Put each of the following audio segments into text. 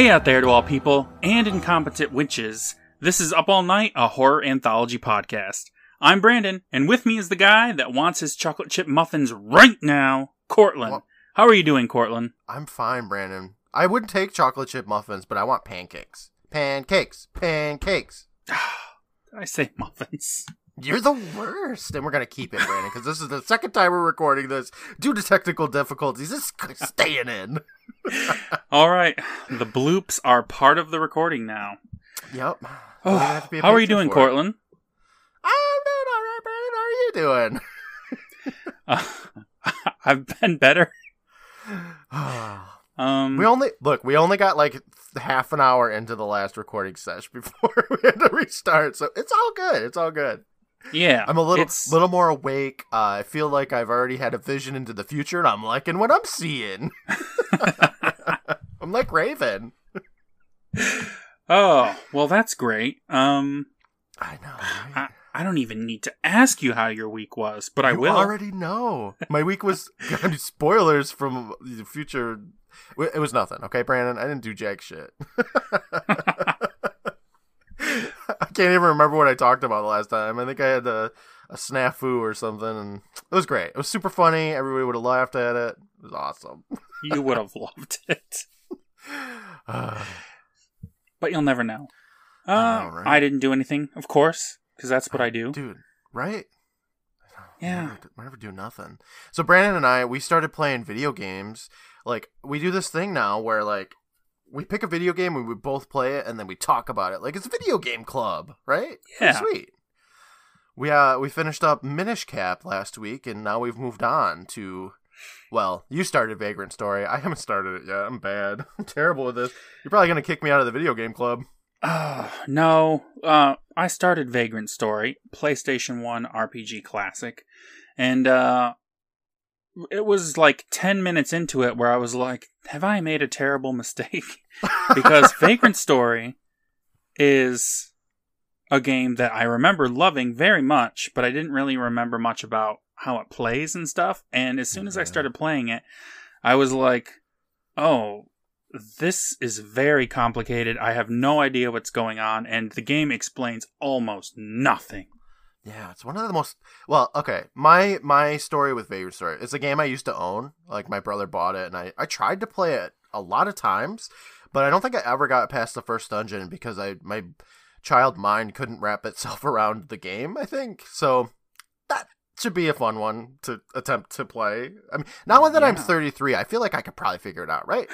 Hey out there to all people and incompetent witches. This is Up All Night, a horror anthology podcast. I'm Brandon, and with me is the guy that wants his chocolate chip muffins right now, Courtland. What? How are you doing, Courtland? I'm fine, Brandon. I wouldn't take chocolate chip muffins, but I want pancakes. Pancakes. Pancakes. Did I say muffins. You're the worst. And we're going to keep it, Brandon, because this is the second time we're recording this due to technical difficulties. It's staying in. All right, the bloops are part of the recording now. Yep. Oh, We're gonna have to be a how are you doing. Courtland? I'm doing all right, Brandon. How are you doing? Uh, I've been better. Um, we only look. We only got like half an hour into the last recording session before we had to restart. So it's all good. It's all good. Yeah, I'm a little it's- little more awake. Uh, I feel like I've already had a vision into the future, and I'm liking what I'm seeing. I'm like Raven. Oh, well, that's great. Um, I know. I, Right? I don't even need to ask you how your week was, but I you will. already know. My week was spoilers from the future. It was nothing. Okay, Brandon. I didn't do jack shit. I can't even remember what I talked about the last time. I think I had a, a snafu or something, and it was great. It was super funny. Everybody would have laughed at it. It was awesome. you would have loved it, Uh, but you'll never know. Uh, I right? I didn't do anything, of course, because that's what I do. dude right Yeah. never, never do nothing so brandon and i we started playing video games like we do this thing now where like we pick a video game and we both play it and then we talk about it. Like it's a video game club right? Pretty Yeah. sweet. We uh we finished up minish cap last week and now we've moved on to well you started vagrant story. I haven't started it yet. I'm bad. I'm terrible with this. You're probably gonna kick me out of the video game club. Uh, no, uh, I started Vagrant Story, PlayStation 1 RPG classic, and, uh, it was like 10 minutes into it where I was like, have I made a terrible mistake? because Vagrant Story is a game that I remember loving very much, but I didn't really remember much about how it plays and stuff. And as soon as I started playing it, I was like, oh, this is very complicated. I have no idea what's going on, and the game explains almost nothing. Yeah, it's one of the most well. Okay, my my story with Vagrant Story. It's a game I used to own. Like my brother bought it, and I I tried to play it a lot of times, but I don't think I ever got past the first dungeon because I my child mind couldn't wrap itself around the game. I think so. That should be a fun one to attempt to play. I mean, now that I'm 33, I feel like I could probably figure it out. Right?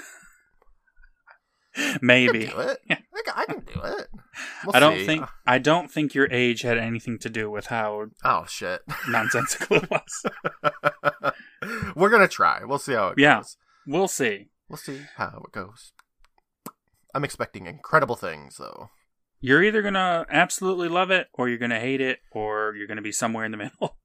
I can Maybe. do it. Yeah. I, can, do it. We'll I don't see. think I don't think your age had anything to do with how Oh shit. nonsensical it was. We're gonna try. We'll see how it Yeah. goes. We'll see. We'll see how it goes. I'm expecting incredible things, though. You're either gonna absolutely love it, or you're gonna hate it, or you're gonna be somewhere in the middle.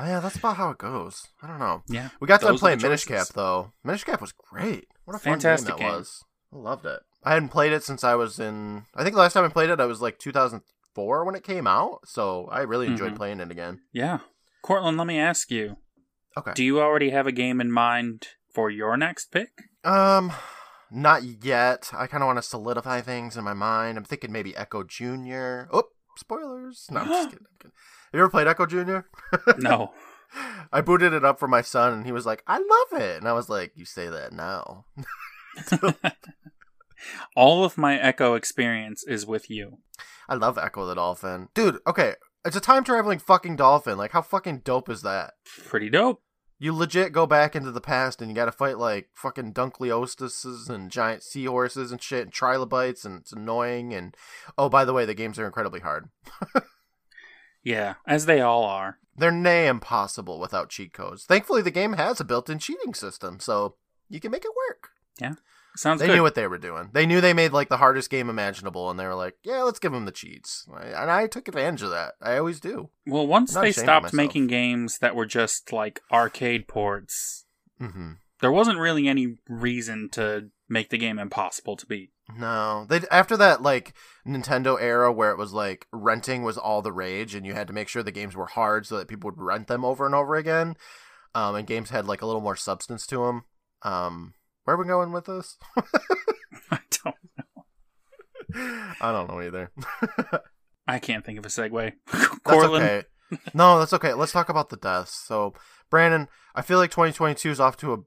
Oh, yeah, that's about how it goes. I don't know. yeah. We got to play Minish Cap though. Minish Cap was great. What a Fantastic fun game that game. was. I loved it. I hadn't played it since I was in. I think the last time I played it, I was like 2004 when it came out. So I really enjoyed Mhm. playing it again. Yeah. Courtland, let me ask you: Okay. Do you already have a game in mind for your next pick? Um, not yet. I kind of want to solidify things in my mind. I'm thinking maybe Ecco Junior. Oh, spoilers! No, I'm just kidding. I'm kidding. Have you ever played Ecco Junior? No. I booted it up for my son, and he was like, "I love it," and I was like, "You say that now." All of my Ecco experience is with you. I love Ecco the Dolphin, dude. Okay, it's a time traveling fucking dolphin. Like, how fucking dope is that? Pretty dope. You legit go back into the past, and you got to fight like fucking Dunkleosteuses and giant seahorses and shit, and trilobites, and it's annoying. And oh, by the way, the games are incredibly hard. Yeah, as they all are. They're nay impossible without cheat codes. Thankfully, the game has a built-in cheating system, so you can make it work. Sounds they good. knew what they were doing. They knew they made like the hardest game imaginable, and they were like, "Yeah, let's give them the cheats." And I took advantage of that. I always do. well, once they stopped making games that were just like arcade ports, hmm there wasn't really any reason to make the game impossible to beat. No, they after that like Nintendo era where it was like renting was all the rage, and you had to make sure the games were hard so that people would rent them over and over again. Um, and games had like a little more substance to them. Um, where are we going with this? I don't know. I don't know either. I can't think of a segue. That's okay. No, that's okay. Let's talk about the deaths. So, Brandon, I feel like 2022 is off to a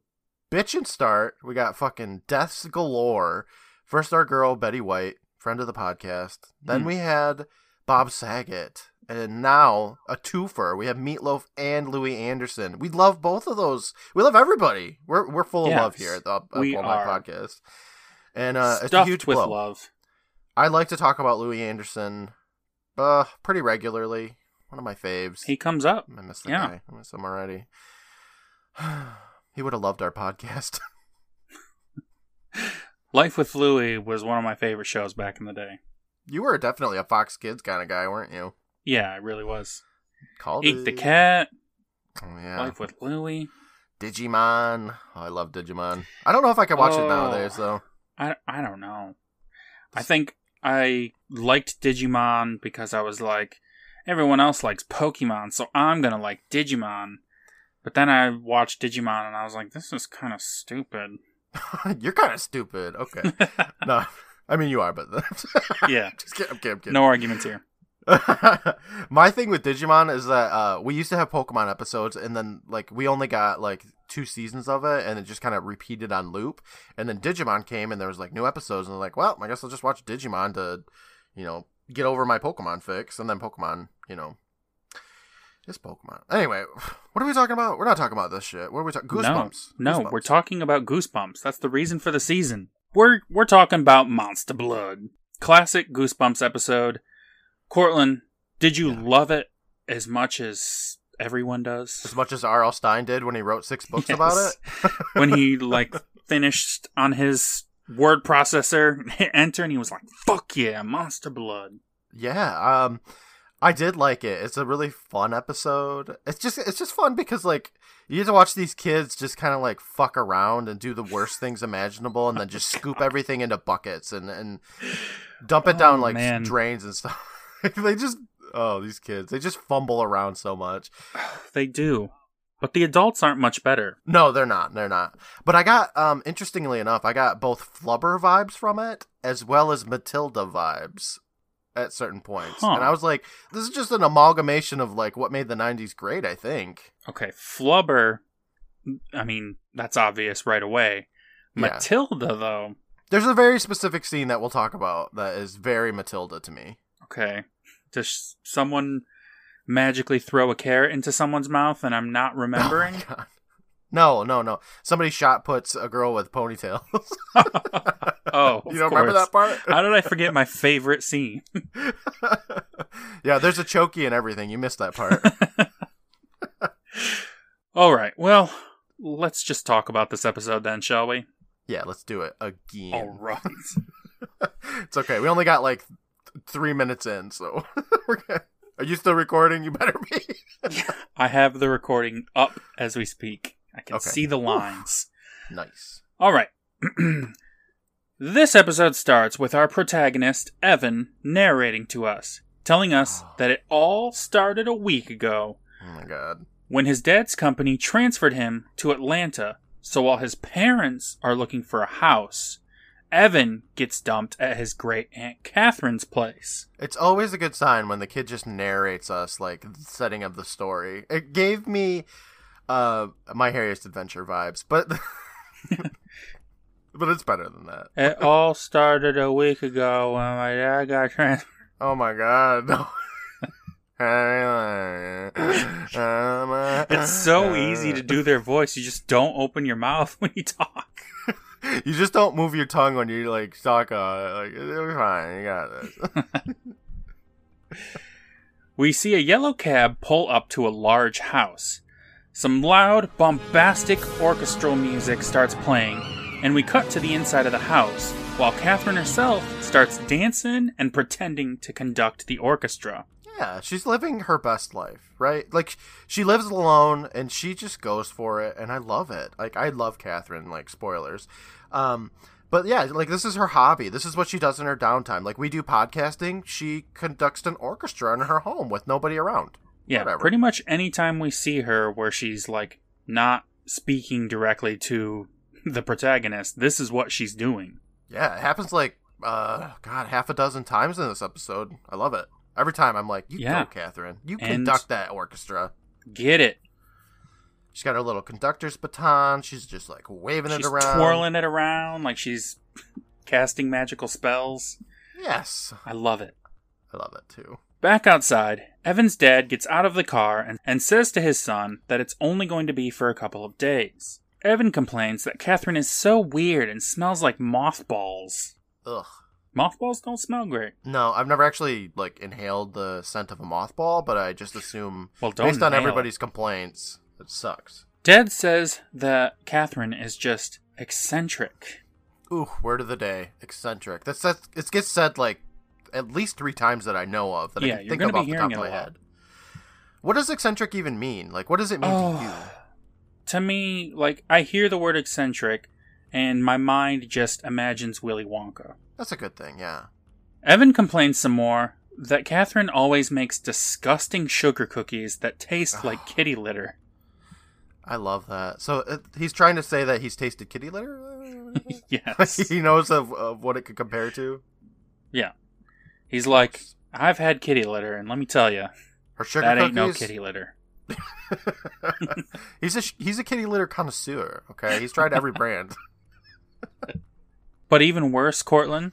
bitchin' start. We got fucking deaths galore. First, our girl Betty White, friend of the podcast. Then Hmm. we had Bob Saget, and now a twofer. We have Meatloaf and Louie Anderson. We love both of those. We love everybody. We're we're full of love here at the Up, we All Night are. podcast. And uh, it's a huge with blow. love. I like to talk about Louie Anderson, uh, pretty regularly. One of my faves. He comes up. I miss the Yeah. guy. I miss him already. he would have loved our podcast. Life with Louie was one of my favorite shows back in the day. You were definitely a Fox Kids kind of guy, weren't you? Yeah, it really was. Called Eek the Cat. Oh, yeah. Life with Louie. Digimon. Oh, I love Digimon. I don't know if I can watch it Oh. nowadays though. I, I don't know. I think I liked Digimon because I was like, everyone else likes Pokemon, so I'm gonna like Digimon. But then I watched Digimon and I was like, this is kind of stupid. You're kind of stupid. Okay. no, I mean you are, but Yeah. just kidding. I'm kidding. I'm kidding. No arguments here. My thing with Digimon is that uh, we used to have Pokemon episodes, and then like we only got like two seasons of it, and it just kind of repeated on loop. And then Digimon came, and there was like new episodes, and like, well, I guess I'll just watch Digimon to, you know, get over my Pokemon fix, and then Pokemon, you know, it's Pokemon. Anyway, what are we talking about? We're not talking about this shit. What are we talking? Goosebumps. No, no, Goosebumps. we're talking about Goosebumps. That's the reason for the season. We're we're talking about Monster Blood. Classic Goosebumps episode. Courtland, did you Yeah. love it as much as everyone does? as much as R.L. Stine did when he wrote six books about it. when he like finished on his word processor, hit enter, and he was like, "Fuck yeah, Monster Blood." Yeah, um I did like it. It's a really fun episode. It's just it's just fun because like you get to watch these kids just kind of like fuck around and do the worst things imaginable and then just scoop everything into buckets and and dump it down Oh, like man. drains and stuff. they just oh, these kids. They just fumble around so much. They do, but the adults aren't much better. No, they're not. They're not. But I got um interestingly enough, I got both Flubber vibes from it as well as Matilda vibes at certain points. Huh. And I was like, this is just an amalgamation of like what made the 90s great, I think. Okay, Flubber. I mean, that's obvious right away. Yeah. Matilda, though. There's a very specific scene that we'll talk about that is very Matilda to me. Okay, does someone magically throw a carrot into someone's mouth and I'm not remembering? Oh my God. No, no, no. Somebody shot puts a girl with ponytails. oh, you don't remember that part? How did I forget my favorite scene? yeah, there's a chokey and everything. You missed that part. All right, well, let's just talk about this episode then, shall we? yeah, let's do it again. All right. it's okay. We only got like th- three minutes in, so we're good. Are you still recording? You better be. I have the recording up as we speak. I can Okay. see the lines. nice. All right. this episode starts with our protagonist, Evan, narrating to us, telling us ah. that it all started a week ago Oh my god. when his dad's company transferred him to Atlanta. So while his parents are looking for a house, Evan gets dumped at his great aunt Catherine's place. It's always a good sign when the kid just narrates us like the setting of the story. It gave me uh my Hairiest Adventure vibes, but but it's better than that. It all started a week ago when my dad got transferred. Oh my god. No. It's so easy to do their voice. You just don't open your mouth when you talk. You just don't move your tongue when you like talk. Uh, like it'll be fine. You got this. We see a yellow cab pull up to a large house. Some loud, bombastic orchestral music starts playing, and we cut to the inside of the house, while Catherine herself starts dancing and pretending to conduct the orchestra. Yeah, she's living her best life, right? Like she lives alone and she just goes for it, and I love it. Like I love Catherine. Like spoilers, um, but yeah, like this is her hobby. This is what she does in her downtime. Like we do podcasting, she conducts an orchestra in her home with nobody around. Yeah, Whatever. pretty much anytime we see her where she's like not speaking directly to the protagonist, this is what she's doing. Yeah, it happens like uh, God, half a dozen times in this episode. I love it. Every time I'm like, you Yeah. go, Catherine. You And- conduct that orchestra. Get it. She's got her little conductor's baton. She's just like waving She's it around. twirling it around like she's casting magical spells. Yes. I love it. I love it too. Back outside, Evan's dad gets out of the car and, and says to his son that it's only going to be for a couple of days. Evan complains that Catherine is so weird and smells like mothballs. Ugh. Mothballs don't smell great. No, I've never actually like inhaled the scent of a mothball, but I just assume Well, don't based on inhale it. everybody's complaints, it sucks. Dad says that Catherine is just eccentric. Ooh, word of the day, eccentric. That's that. It gets said like at least three times that I know of that Yeah, I can think of off the top of my head. What does eccentric even mean? Like, what does it mean to you? Oh, to me, like, I hear the word eccentric, and my mind just imagines Willy Wonka. That's a good thing, yeah. Evan complains some more that Catherine always makes disgusting sugar cookies that taste like kitty litter. I love that. So uh, he's trying to say that he's tasted kitty litter. yes. he knows of, of what it could compare to. Yeah. He's like, I've had kitty litter, and let me tell you, that cookies. ain't no kitty litter. he's a he's a kitty litter connoisseur. Okay, he's tried every brand. But even worse, Courtland,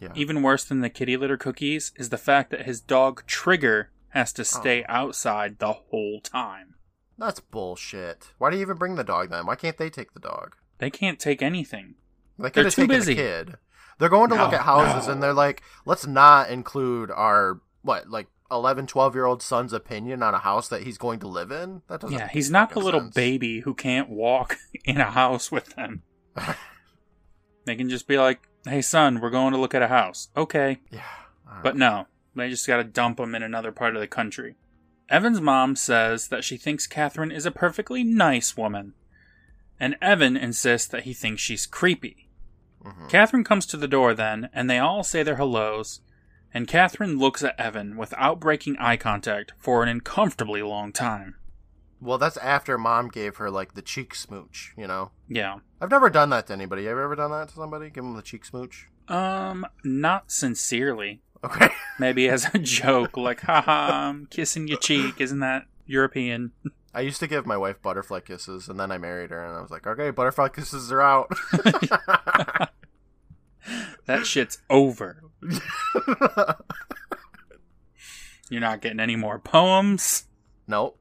Yeah. even worse than the kitty litter cookies, is the fact that his dog Trigger has to oh. stay Oh. outside the whole time. That's bullshit. Why do you even bring the dog then? Why can't they take the dog? They can't take anything. They They're have too busy. the kid. They're going to look at houses no. and they're like, let's not include our what, like 11, 12 year old son's opinion on a house that he's going to live in. That doesn't. Yeah, he's not the little sense. baby who can't walk in a house with them. They can just be like, "Hey, son, we're going to look at a house." Okay, Yeah. But no, they just got to dump him in another part of the country. Evan's mom says that she thinks Catherine is a perfectly nice woman, and Evan insists that he thinks she's creepy. Mhm. Catherine comes to the door then, and they all say their hellos, and Catherine looks at Evan without breaking eye contact for an uncomfortably long time. Well, that's after mom gave her like the cheek smooch. You know, Yeah. I've never done that to anybody. Have you ever done that to somebody? Give them the cheek smooch. Um, not sincerely. Okay. Maybe as a joke, like, haha, I'm kissing your cheek. Isn't that European? I used to give my wife butterfly kisses, and then I married her, and I was like, okay, butterfly kisses are out. That shit's over. You're not getting any more poems. nope.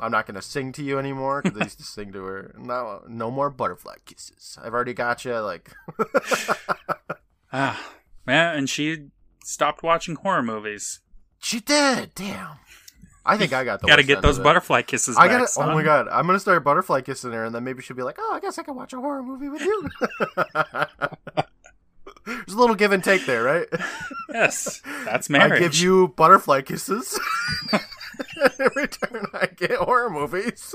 I'm not gonna sing to you anymore because I used to sing to her. No, no more butterfly kisses. I've already got you. Like, Ah, yeah, and she stopped watching horror movies. she did. Damn. I think I got the. Gotta get those butterfly kisses I gotta. Oh my god! I'm gonna start butterfly kissing her, and then maybe she'll be like, "Oh, I guess I can watch a horror movie with you." There's a little give and take there, right? Yes, that's marriage. I give you butterfly kisses. In return, I get horror movies.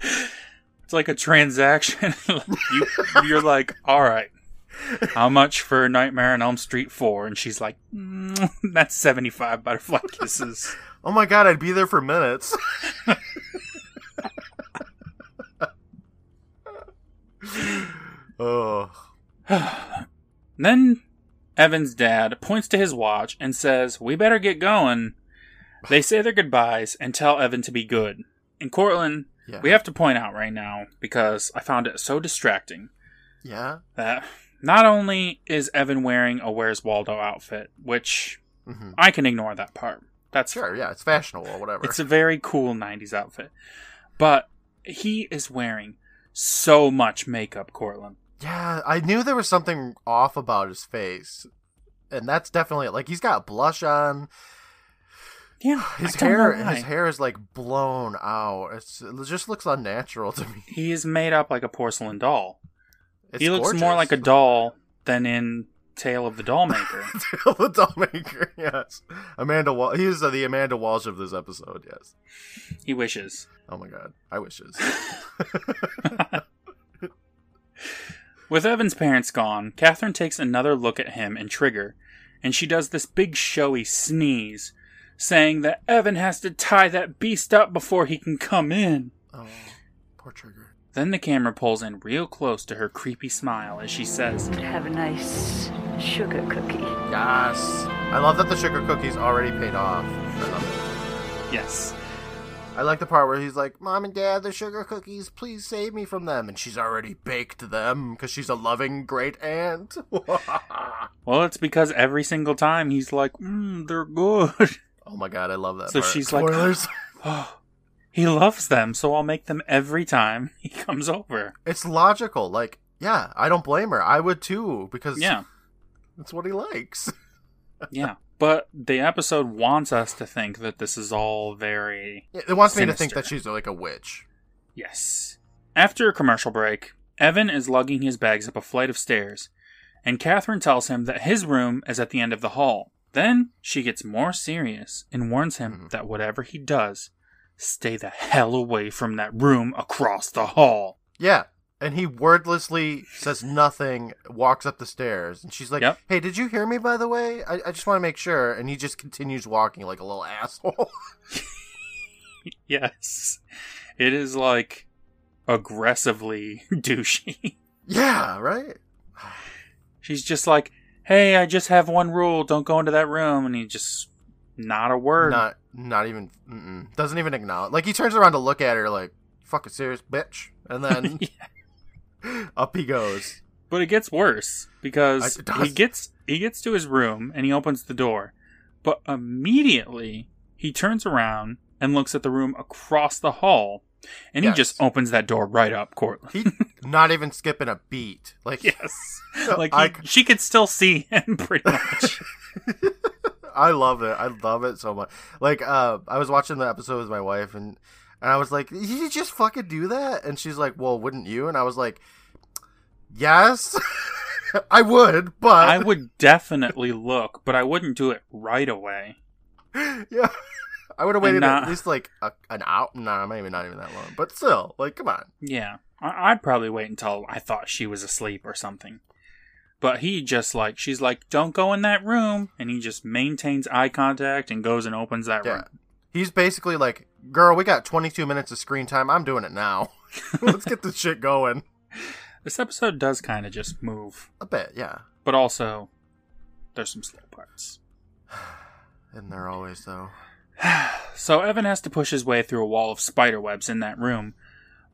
It's like a transaction. you, you're like, all right, how much for Nightmare on Elm Street 4? And she's like, mm, that's 75 butterfly kisses. Oh my god, I'd be there for minutes. oh, then Evan's dad points to his watch and says, we better get going. They say their goodbyes and tell Evan to be good. In Courtland, yeah. we have to point out right now, because I found it so distracting, yeah. that not only is Evan wearing a Where's Waldo outfit, which hmm I can ignore that part. That's Sure, yeah, it's fashionable, or whatever. It's a very cool 90s outfit. But he is wearing so much makeup, Courtland. Yeah, I knew there was something off about his face. And that's definitely like he's got blush on. Yeah, His hair his hair is like blown out. It's, it just looks unnatural to me. He is made up like a porcelain doll. It's he looks gorgeous. more like a doll than in Tale of the Dollmaker. Tale of the dollmaker, yes. Amanda Wal he is the Amanda Walsh of this episode, yes. he wishes. Oh my god. I wishes. With Evan's parents gone, Catherine takes another look at him and Trigger, and she does this big showy sneeze, saying that Evan has to tie that beast up before he can come in. oh, poor Trigger. Then the camera pulls in real close to her creepy smile as she says, Have a nice sugar cookie. Yes. I love that the sugar cookie's already paid off. I love it. Yes. I like the part where he's like, "Mom and Dad, the sugar cookies, please save me from them," and she's already baked them because she's a loving great aunt. Well, it's because every single time he's like, mm, they're good. oh my god, I love that. So part. she's like, Oh, he loves them, so I'll make them every time he comes over. it's logical. Like, yeah, I don't blame her. I would too because Yeah, that's what he likes. yeah. But the episode wants us to think that this is all very. It wants me to think that she's like a witch. Yes. After a commercial break, Evan is lugging his bags up a flight of stairs, and Catherine tells him that his room is at the end of the hall. Then she gets more serious and warns him mm-hmm. that whatever he does, stay the hell away from that room across the hall. Yeah. And he wordlessly says nothing, walks up the stairs, and she's like, Yep. "Hey, did you hear me? By the way, I, I just want to make sure." And he just continues walking like a little asshole. Yes. It is like aggressively douchey. yeah, right. She's just like, hey, I just have one rule don't go into that room. And he just, not a word. Not, not even, mm-mm. doesn't even acknowledge. Like he turns around to look at her, like, "Fuck "Fucking serious, bitch," and then Yeah. up he goes. But it gets worse because he gets he gets to his room and he opens the door, but immediately he turns around and looks at the room across the hall, and Yes. he just opens that door right up, Courtland. He not even skipping a beat. Like, yes, like I, he, she could still see him pretty much. I love it. I love it so much. Like, uh, I was watching the episode with my wife, and and I was like, "Did you just fucking do that?" And she's like, "Well, wouldn't you?" And I was like, "Yes, I would, but I would definitely look, but I wouldn't do it right away. yeah, I would have waited not- at least like a, an hour. Nah, maybe not even that long, but still, like, come on." Yeah, I- I'd probably wait until I thought she was asleep or something. But he just like she's like, "Don't go in that room," and he just maintains eye contact and goes and opens that Yeah. room. He's basically like, "Girl, we got 22 minutes of screen time. I'm doing it now. Let's get this shit going." This episode does kind of just move, A bit, yeah. but also there's some slow parts. And they're always though. So Evan has to push his way through a wall of spider webs in that room.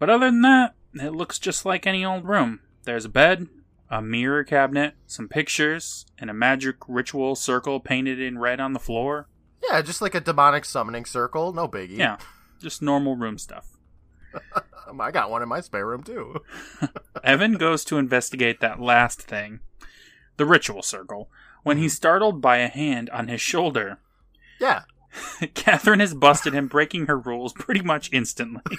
But other than that, it looks just like any old room. There's a bed, a mirror cabinet, some pictures, and a magic ritual circle painted in red on the floor. Yeah, just like a demonic summoning circle. No biggie. Yeah, just normal room stuff. I got one in my spare room too. Evan goes to investigate that last thing, the ritual circle, when he's mm-hmm. startled by a hand on his shoulder. Yeah. Catherine has busted him breaking her rules pretty much instantly.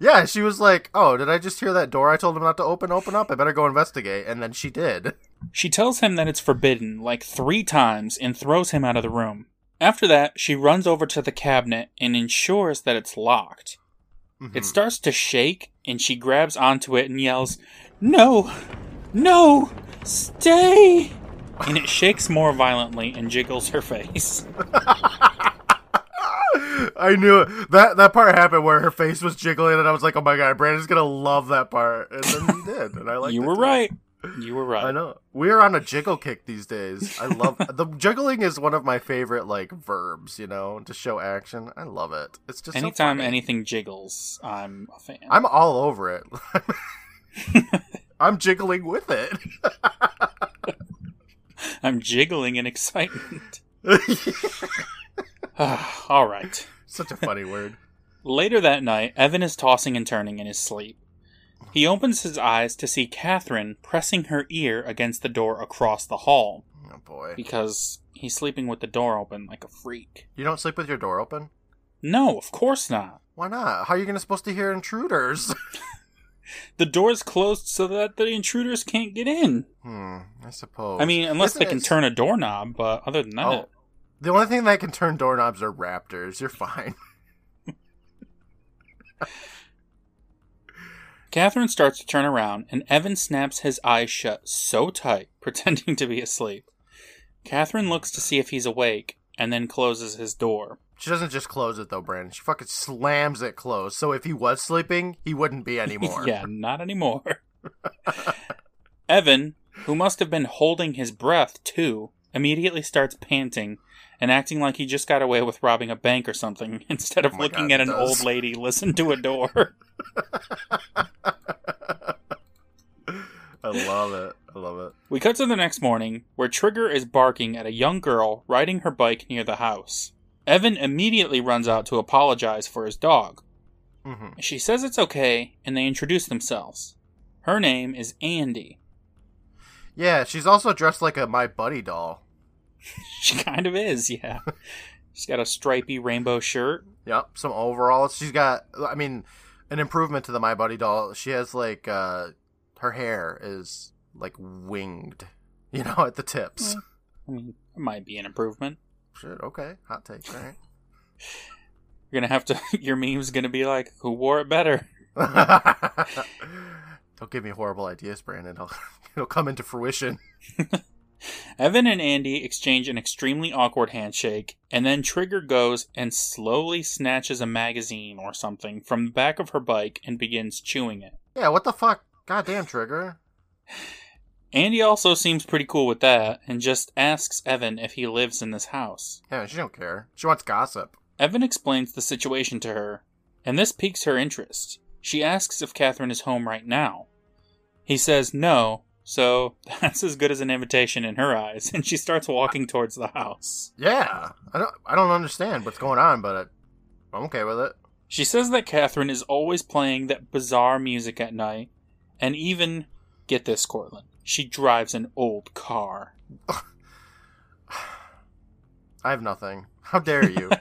Yeah, she was like, "Oh, did I just hear that door I told him not to open open up? I better go investigate." And then she did. She tells him that it's forbidden like three times and throws him out of the room. After that, she runs over to the cabinet and ensures that it's locked. Mhm. It starts to shake, and she grabs onto it and yells, No! No! Stay! And it shakes more violently and jiggles her face. I knew it. That that part happened where her face was jiggling, and I was like, "Oh my god, Brandon's gonna love that part." And then he did, and I like. you were right. You were right. I know. We're on a jiggle kick these days. I love the jiggling is one of my favorite like verbs. You know, to show action. I love it. It's just Anytime funny. anything jiggles, I'm a fan. I'm all over it. I'm jiggling with it. I'm jiggling in excitement. Ah, all right. Such a funny word. Later that night, Evan is tossing and turning in his sleep. He opens his eyes to see Catherine pressing her ear against the door across the hall Oh boy. because he's sleeping with the door open like a freak. You don't sleep with your door open? No, of course not. Why not? How are you gonna supposed to hear intruders? The door's closed so that the intruders can't get in. hmm. I suppose. I mean, unless Isn't they can it- turn a doorknob, but other than that, Oh, the only thing that can turn doorknobs are raptors. You're fine. Catherine starts to turn around, and Evan snaps his eyes shut so tight, pretending to be asleep. Catherine looks to see if he's awake, and then closes his door. She doesn't just close it though, Brandon. She fucking slams it closed. So if he was sleeping, he wouldn't be anymore. yeah, not anymore. Evan, who must have been holding his breath too, immediately starts panting and acting like he just got away with robbing a bank or something instead of Oh looking God, at an does. old lady listen to a door. I love it. I love it. we cut to the next morning where Trigger is barking at a young girl riding her bike near the house. Evan immediately runs out to apologize for his dog. hmm She says it's okay and they introduce themselves. Her name is Andy. Yeah, she's also dressed like a My Buddy doll. She kind of is, yeah. She's got a stripy rainbow shirt. Yep, some overalls. She's got, I mean, an improvement to the My Buddy doll. She has like, uh, her hair is like winged, you know, at the tips. I mean, it might be an improvement. Shit, okay, hot take, all You're gonna have to. Your meme's gonna be like, "Who wore it better?" right. Don't give me horrible ideas, Brandon. It'll, it'll come into fruition. Evan and Andy exchange an extremely awkward handshake, and then Trigger goes and slowly snatches a magazine or something from the back of her bike and begins chewing it. Yeah, what the fuck? Goddamn, Trigger. Andy also seems pretty cool with that and just asks Evan if he lives in this house. Yeah, she don't care. She wants gossip. Evan explains the situation to her, and this piques her interest. She asks if Catherine is home right now. He says no, so that's as good as an invitation in her eyes, and she starts walking towards the house. Yeah, I don't, I don't understand what's going on, but I'm okay with it. She says that Catherine is always playing that bizarre music at night, and even, get this, Courtland, she drives an old car. I have nothing. How dare you?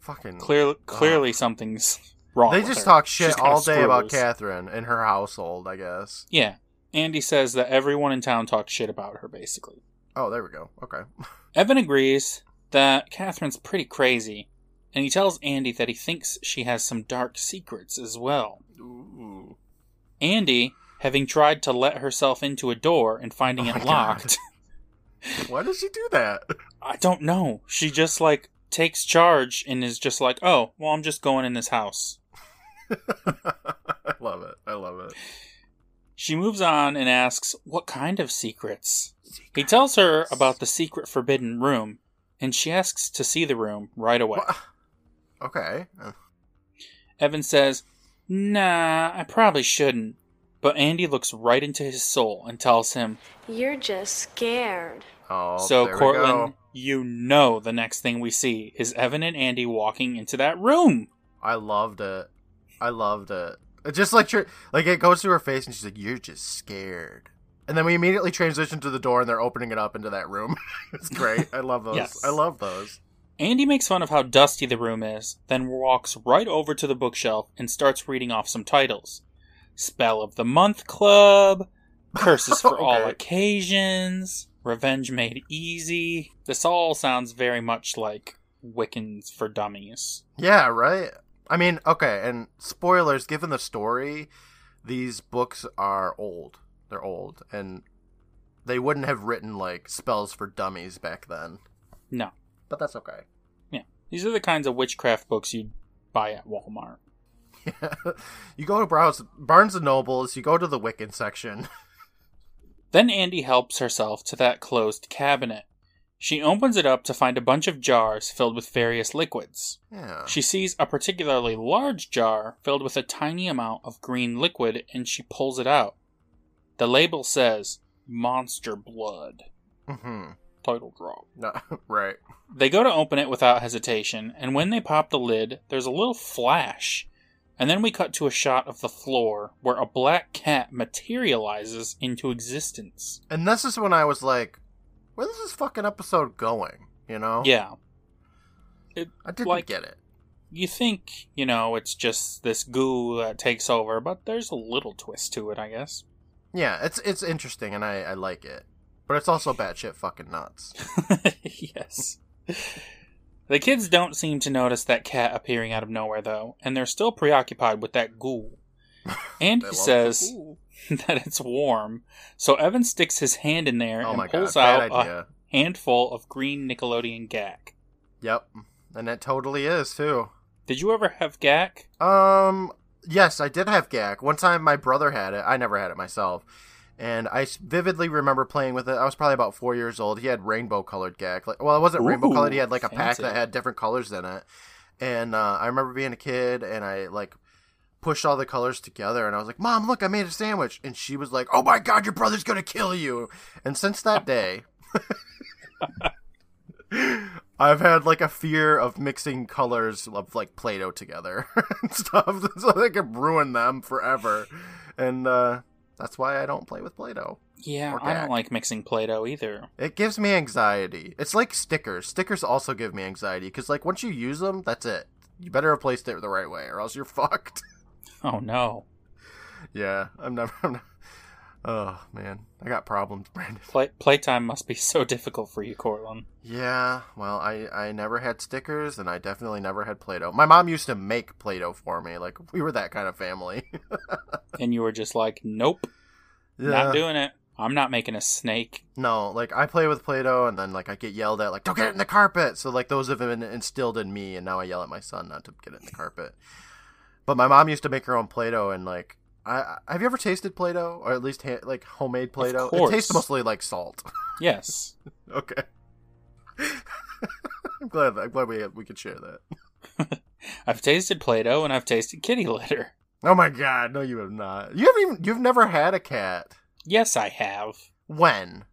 Fucking. Clear, clearly, something's wrong. They just her. talk shit all day about. Catherine and her household, I guess. Yeah, Andy says that everyone in town talks shit about her, basically. Oh, there we go. Okay. Evan agrees that Catherine's pretty crazy, and he tells Andy that he thinks she has some dark secrets as well. Ooh. Andy, having tried to let herself into a door and finding Oh it locked, Why does she do that? I don't know. She just like takes charge and is just like, "Oh, well, I'm just going in this house." I love it. I love it. She moves on and asks, "What kind of secrets?" He tells her about the secret forbidden room, and she asks to see the room right away. Wha- Okay. Evan says, Nah, I probably shouldn't. But Andy looks right into his soul and tells him, You're just scared. Oh, So, there we Courtland, go. you know the next thing we see is Evan and Andy walking into that room. I loved it. I loved it. It just like like it goes to her face and she's like, "You're just scared." And then we immediately transition to the door and they're opening it up into that room. it's great. I love those. Yes. I love those. Andy makes fun of how dusty the room is, then walks right over to the bookshelf and starts reading off some titles Spell of the Month Club, Curses for All Occasions, Revenge Made Easy. This all sounds very much like Wiccans for Dummies. Yeah, right. I mean, okay, and spoilers. Given the story, these books are old. They're old, and they wouldn't have written like spells for dummies back then. No. But that's okay. Yeah. These are the kinds of witchcraft books you'd buy at Walmart. you go to browse Barnes and Nobles. You go to the Wiccan section. Then Andy helps herself to that closed cabinet. She opens it up to find a bunch of jars filled with various liquids. Yeah. She sees a particularly large jar filled with a tiny amount of green liquid and she pulls it out. The label says Monster Blood. Mm-hmm. Title drop. No, right. They go to open it without hesitation, and when they pop the lid, there's a little flash. And then we cut to a shot of the floor where a black cat materializes into existence. And this is when I was like, "Where's this fucking episode going?" You know? Yeah. I didn't like- get it. You think, you know, it's just this goo that takes over, but there's a little twist to it, I guess. Yeah, it's it's interesting, and I I like it, but it's also batshit fucking nuts. yes. The kids don't seem to notice that cat appearing out of nowhere, though, and they're still preoccupied with that ghoul. Andy They love says. that it's warm, so Evan sticks his hand in there "Oh and my god, pulls bad out a handful of green Nickelodeon Gak. Yep, and it totally is too. Did you ever have gack? Um, yes, I did have Gak. One time my brother had it. I never had it myself. And I vividly remember playing with it. I was probably about four years old. He had rainbow colored Gak. Like, well, it wasn't rainbow colored. He had like a pack that had different colors in it. And uh, I remember being a kid and I like pushed all the colors together and I was like, Mom, look, I made a sandwich. And she was like, Oh my God, your brother's going to kill you. And since that day, I've had like a fear of mixing colors of like Play-Doh together and stuff, so they could ruin them forever. And uh, that's why I don't play with Play-Doh. Yeah, I don't like mixing Play-Doh either. It gives me anxiety. It's like stickers. Stickers also give me anxiety because like once you use them, that's it. You better have placed it the right way, or else you're fucked. Oh no. yeah, I'm never. I'm not, oh man, I got problems, Brandon. Play- playtime must be so difficult for you, Courtland. Yeah, well, I I never had stickers, and I definitely never had Play-Doh. My mom used to make Play-Doh for me. Like we were that kind of family. And you were just like, nope, yeah. not doing it. I'm not making a snake. No, like I play with Play-Doh, and then like I get yelled at, like don't get it in the carpet. So like those have been instilled in me, and now I yell at my son not to get it in the carpet. But my mom used to make her own Play-Doh, and like I have you ever tasted Play-Doh, or at least ha- like homemade Play-Doh? It tastes mostly like salt. Yes. okay. I'm glad I'm glad we we could share that. I've tasted Play-Doh and I've tasted kitty litter. Oh my god, no, you have not. You haven't even you've never had a cat. Yes, I have. When?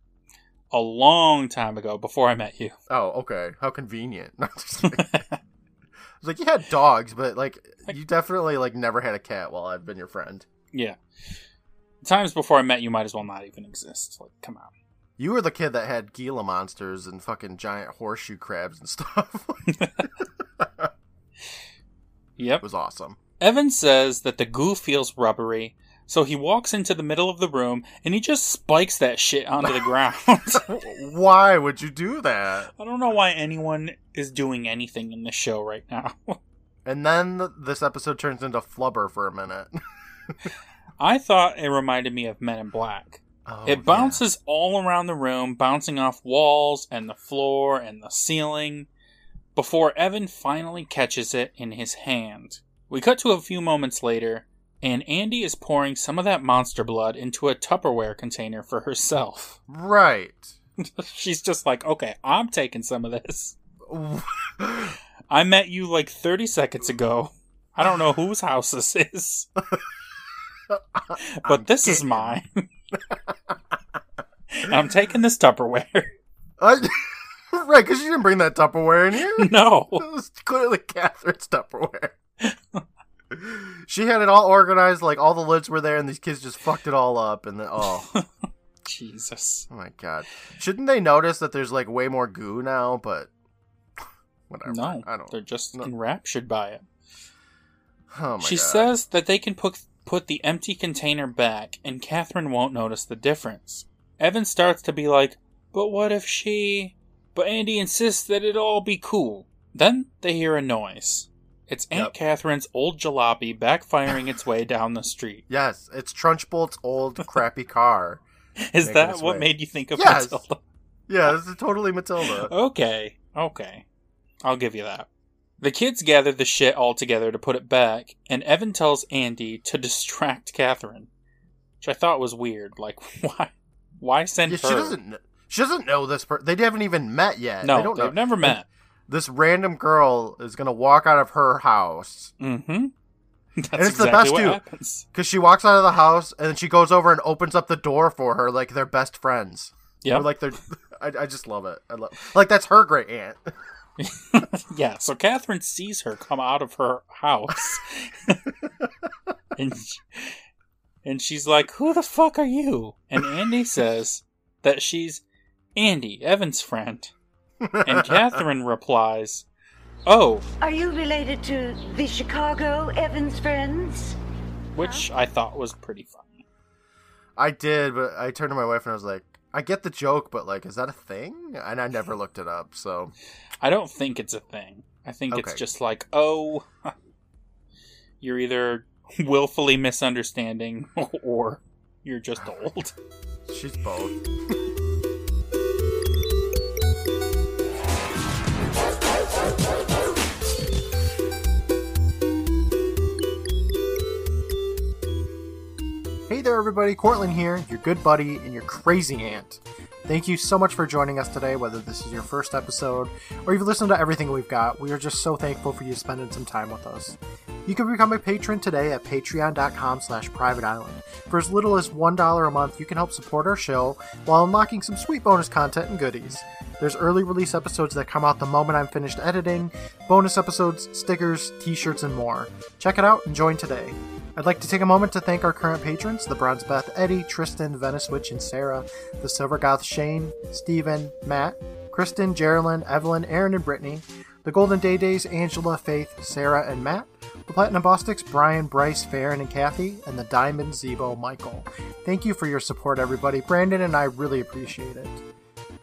A long time ago, before I met you. Oh, okay. How convenient. It's like you had dogs, but like you definitely like never had a cat while I've been your friend. yeah. Times before I met you might as well not even exist. Like, come on. You were the kid that had Gila monsters and fucking giant horseshoe crabs and stuff. Yep. It Yep. was awesome. Evan says that the goo feels rubbery, so he walks into the middle of the room and he just spikes that shit onto the ground. Why would you do that? I don't know why anyone is doing anything in this show right now. And then this episode turns into flubber for a minute. I thought it reminded me of Men in Black. Oh, it bounces all around the room, bouncing off walls and the floor and the ceiling, before Evan finally catches it in his hand. We cut to a few moments later, and Andy is pouring some of that monster blood into a Tupperware container for herself. Right. She's just like, okay, I'm taking some of this. I met you like 30 seconds ago. I don't know whose house this is, but this is kidding. mine. I'm taking this Tupperware. I- right, because you didn't bring that Tupperware in here. no. It was clearly Catherine's Tupperware. she had it all organized, like all the lids were there, and these kids just fucked it all up. And then, oh, Jesus. oh my god! Shouldn't they notice that there's like way more goo now? But whatever. No, I don't. they're just no. enraptured by it. Oh my she god. says that they can put put the empty container back, and Catherine won't notice the difference. Evan starts to be like, "But what if she?" But Andy insists that it all be cool. Then they hear a noise. It's Aunt Yep. Catherine's old jalopy backfiring its way down the street. Yes, it's Trunchbull's old crappy car. Is that what way. made you think of Yes. Matilda? Yeah, this is totally Matilda. Okay, okay. I'll give you that. The kids gather the shit all together to put it back, and Evan tells Andy to distract Catherine. Which I thought was weird. Like, why? Why send Yeah, her? she doesn't. She doesn't know this. Per- they haven't even met yet. no, they don't they've know. never met. This random girl is gonna walk out of her house Mm-hmm. That's it's the best, too. because she walks out of the house and then she goes over and opens up the door for her like they're best friends. Yeah, like they're. I, I just love it. I love like that's her great aunt. yeah, so Catherine sees her come out of her house. and, sh- and she's like, Who the fuck are you? And Andy says that she's Andy, Evan's friend. And Catherine replies, Oh, Are you related to the Chicago Evans friends? which I thought was pretty funny. I did, but I turned to my wife and I was like, I get the joke, but like, is that a thing? And I never looked it up. So I don't think it's a thing. I think it's just like, oh, you're either willfully misunderstanding or you're just old. she's both. everybody. Courtland here, your good buddy and your crazy aunt. Thank you so much for joining us today, whether this is your first episode or you've listened to everything we've got. We are just so thankful for you spending some time with us. You can become a patron today at patreon.com slash private island. For as little as $1 a month, you can help support our show while unlocking some sweet bonus content and goodies. There's early release episodes that come out the moment I'm finished editing, bonus episodes, stickers, t-shirts, and more. Check it out and join today. I'd like to take a moment to thank our current patrons, the Bronze Beth Eddie, Tristan, Venice Witch, and Sarah, the Silver Goth Shane, Stephen, Matt, Kristen, Geraldine, Evelyn, Aaron, and Brittany, the Golden Day Days, Angela, Faith, Sarah, and Matt, the Platinum Bostics, Brian, Bryce, Farron, and Kathy, and the Diamond Zebo, Michael. Thank you for your support, everybody. Brandon and I really appreciate it.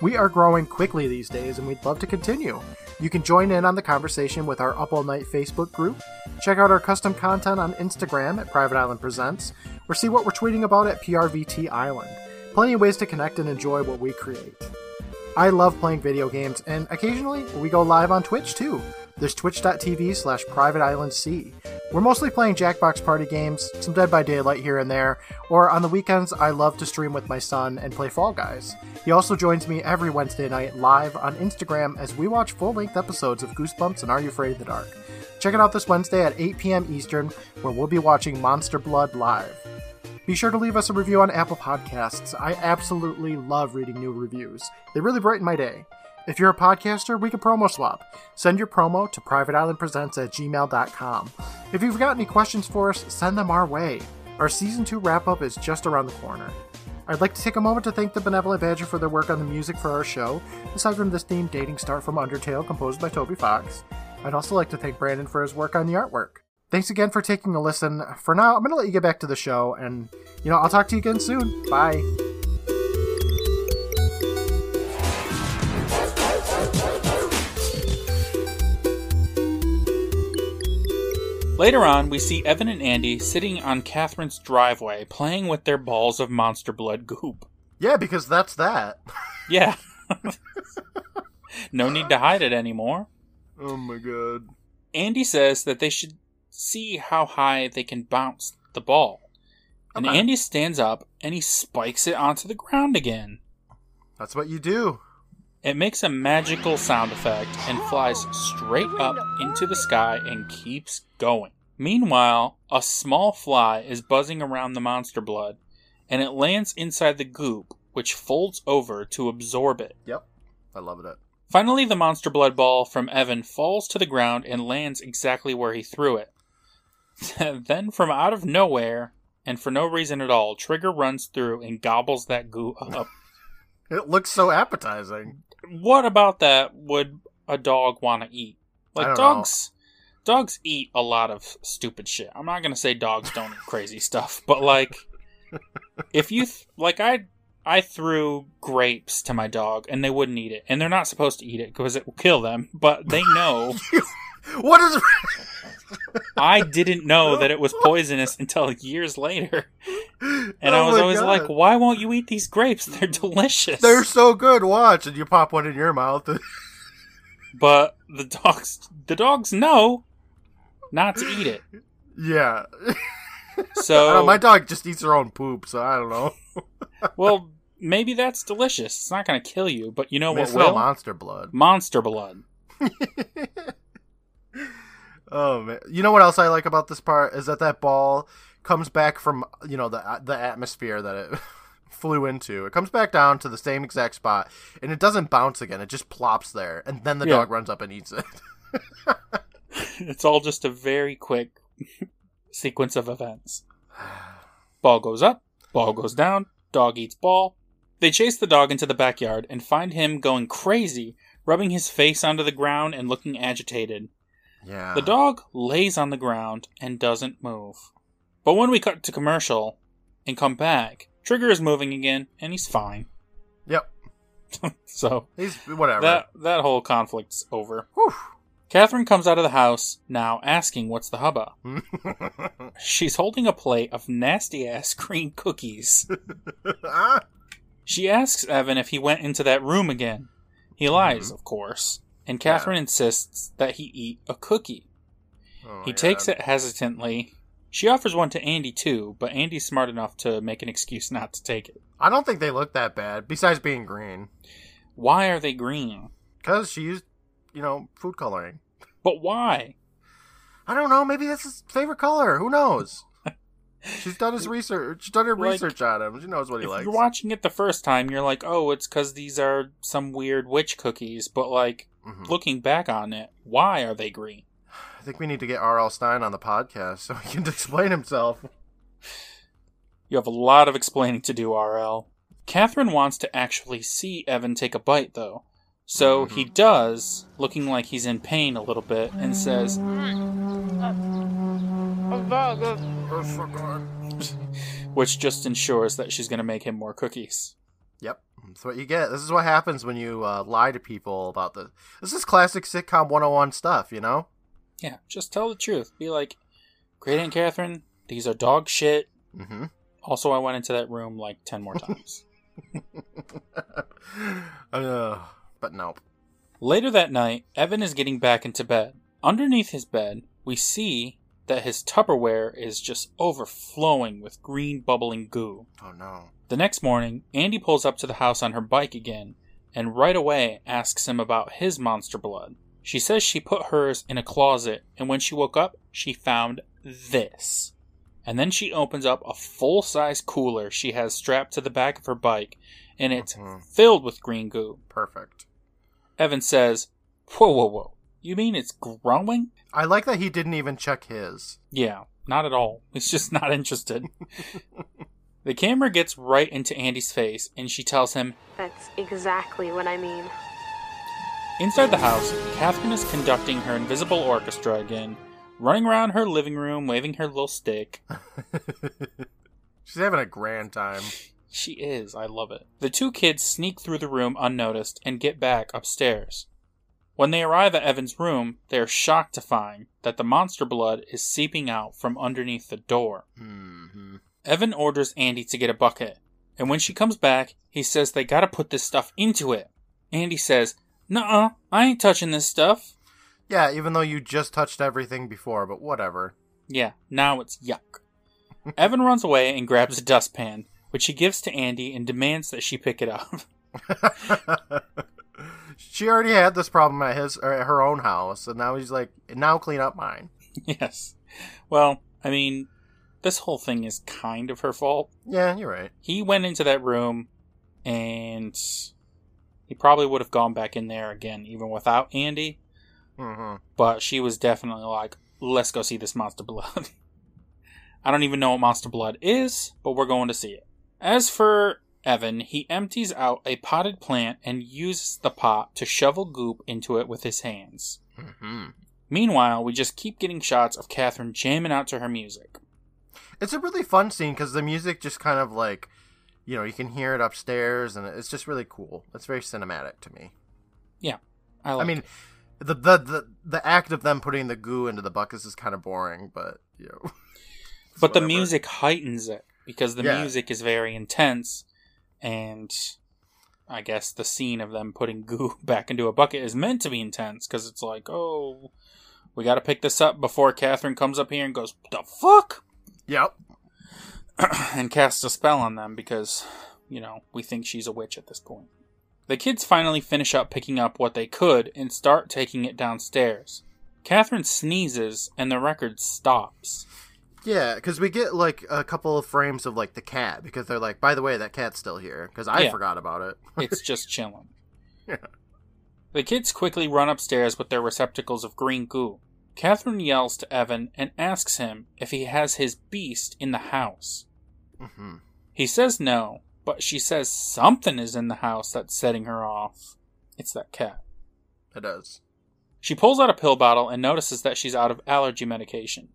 We are growing quickly these days, and we'd love to continue. You can join in on the conversation with our Up All Night Facebook group, check out our custom content on Instagram at Private Island Presents, or see what we're tweeting about at PRVT Island. Plenty of ways to connect and enjoy what we create. I love playing video games, and occasionally we go live on Twitch too. There's twitch.tv slash private island C. We're mostly playing Jackbox Party games, some Dead by Daylight here and there, or on the weekends I love to stream with my son and play Fall Guys. He also joins me every Wednesday night live on Instagram as we watch full length episodes of Goosebumps and Are You Afraid of the Dark. Check it out this Wednesday at 8 p.m. Eastern, where we'll be watching Monster Blood live. Be sure to leave us a review on Apple Podcasts. I absolutely love reading new reviews. They really brighten my day. If you're a podcaster, we can promo swap. Send your promo to privateislandpresents at gmail.com. If you've got any questions for us, send them our way. Our season 2 wrap up is just around the corner. I'd like to take a moment to thank the Benevolent Badger for their work on the music for our show, aside from this theme Dating Start from Undertale, composed by Toby Fox. I'd also like to thank Brandon for his work on the artwork. Thanks again for taking a listen. For now, I'm going to let you get back to the show, and, you know, I'll talk to you again soon. Bye. Later on, we see Evan and Andy sitting on Catherine's driveway playing with their balls of monster blood goop. Yeah, because that's that. Yeah. no need to hide it anymore. Oh my god. Andy says that they should see how high they can bounce the ball. And Okay. Andy stands up and he spikes it onto the ground again. That's what you do. It makes a magical sound effect and flies straight up into the sky and keeps going. Meanwhile, a small fly is buzzing around the monster blood and it lands inside the goop, which folds over to absorb it. Yep. I love it. Finally, the monster blood ball from Evan falls to the ground and lands exactly where he threw it. then, from out of nowhere, and for no reason at all, Trigger runs through and gobbles that goo up. It looks so appetizing. What about that would a dog want to eat? Like don't know. dogs, dogs eat a lot of stupid shit. I'm not gonna say dogs don't eat crazy stuff, but like, if you th- like, I I threw grapes to my dog and they wouldn't eat it, and they're not supposed to eat it because it will kill them. But they know. What is. I didn't know that it was poisonous until years later, and I Oh was always God. like, "Why won't you eat these grapes? They're delicious." They're so good. Watch, and you pop one in your mouth. but the dogs, the dogs know not to eat it. yeah. So, my dog just eats her own poop, so I don't know. well, maybe that's delicious. It's not going to kill you, but you know I mean, what it's will? monster blood. Monster blood. Oh man! You know what else I like about this part is that that ball comes back from you know the the atmosphere that it flew into. It comes back down to the same exact spot, and it doesn't bounce again. It just plops there, and then the Yeah. dog runs up and eats it. It's all just a very quick sequence of events. Ball goes up, ball goes down, dog eats ball. They chase the dog into the backyard and find him going crazy, rubbing his face onto the ground and looking agitated. Yeah. The dog lays on the ground and doesn't move. But when we cut to commercial and come back, Trigger is moving again and he's fine. Yep. So He's whatever. that that whole conflict's over. Whew. Catherine comes out of the house now asking what's the hubba. She's holding a plate of nasty ass green cookies. Ah, She asks Evan if he went into that room again. He lies, of course, and Catherine insists that he eat a cookie. oh He my takes it hesitantly She offers one to Andy too, but Andy's smart enough to make an excuse not to take it. I don't think they look that bad, besides being green. Why are they green? Because she used, you know, food coloring. But why? I don't know. Maybe that's his favorite color. Who knows? She's done his research. She's done her Like, research on him. She knows what he likes. if likes. you're watching it the first time, you're like, oh, it's because these are some weird witch cookies. But like, Mhm. looking back on it, why are they green? I think we need to get R.L. Stine on the podcast so he can explain himself. You have a lot of explaining to do, RL. Catherine wants to actually see Evan take a bite, though. So he does, looking like he's in pain a little bit, and says, which just ensures that she's going to make him more cookies. Yep, that's what you get. This is what happens when you uh, lie to people about the. This is classic sitcom 101 stuff, you know? Yeah, just tell the truth. Be like, Great Aunt Catherine, these are dog shit. Mm-hmm. Also, I went into that room like 10 more times. uh, but nope. Later that night, Evan is getting back into bed. Underneath his bed, we see that his Tupperware is just overflowing with green bubbling goo. Oh no. The next morning, Andy pulls up to the house on her bike again and right away asks him about his monster blood. She says she put hers in a closet and when she woke up, she found this. And then she opens up a full size cooler she has strapped to the back of her bike and it's Mhm. filled with green goo. Perfect. Evan says, Whoa, whoa, whoa. You mean it's growing? I like that he didn't even check his. Yeah, not at all. He's just not interested. the camera gets right into Andy's face, and she tells him, That's exactly what I mean. Inside the house, Catherine is conducting her invisible orchestra again, running around her living room waving her little stick. She's having a grand time. She is, I love it. The two kids sneak through the room unnoticed and get back upstairs. When they arrive at Evan's room, they are shocked to find that the monster blood is seeping out from underneath the door. hmm Evan orders Andy to get a bucket, and when she comes back, he says they gotta put this stuff into it. Andy says, Nuh uh, I ain't touching this stuff. Yeah, even though you just touched everything before, but whatever. Yeah, now it's yuck. Evan runs away and grabs a dustpan, which he gives to Andy and demands that she pick it up. she already had this problem at his or at her own house, and now he's like, now clean up mine. yes. Well, I mean, this whole thing is kind of her fault. Yeah, you're right. He went into that room and he probably would have gone back in there again, even without Andy. hmm but she was definitely like, let's go see this monster blood. I don't even know what monster blood is, but we're going to see it. As for Evan, he empties out a potted plant and uses the pot to shovel goop into it with his hands. hmm Meanwhile, we just keep getting shots of Catherine jamming out to her music. It's a really fun scene because the music just kind of like, you know, you can hear it upstairs, and it's just really cool. It's very cinematic to me. I, like I mean, the, the the the act of them putting the goo into the buckets is kind of boring, but you know. but the music heightens it because the Yeah. music is very intense, and I guess the scene of them putting goo back into a bucket is meant to be intense because it's like, oh, we got to pick this up before Catherine comes up here and goes, "The fuck," Yep. and casts a spell on them because you know we think she's a witch at this point. The kids finally finish up picking up what they could and start taking it downstairs. Catherine sneezes and the record stops. Yeah, because we get like a couple of frames of like the cat because they're like, by the way, that cat's still here because I Yeah. forgot about it. It's just chilling. Yeah. The kids quickly run upstairs with their receptacles of green goo. Catherine yells to Evan and asks him if he has his beast in the house. hmm He says no, but she says something is in the house that's setting her off. It's that cat. It does. She pulls out a pill bottle and notices that she's out of allergy medication.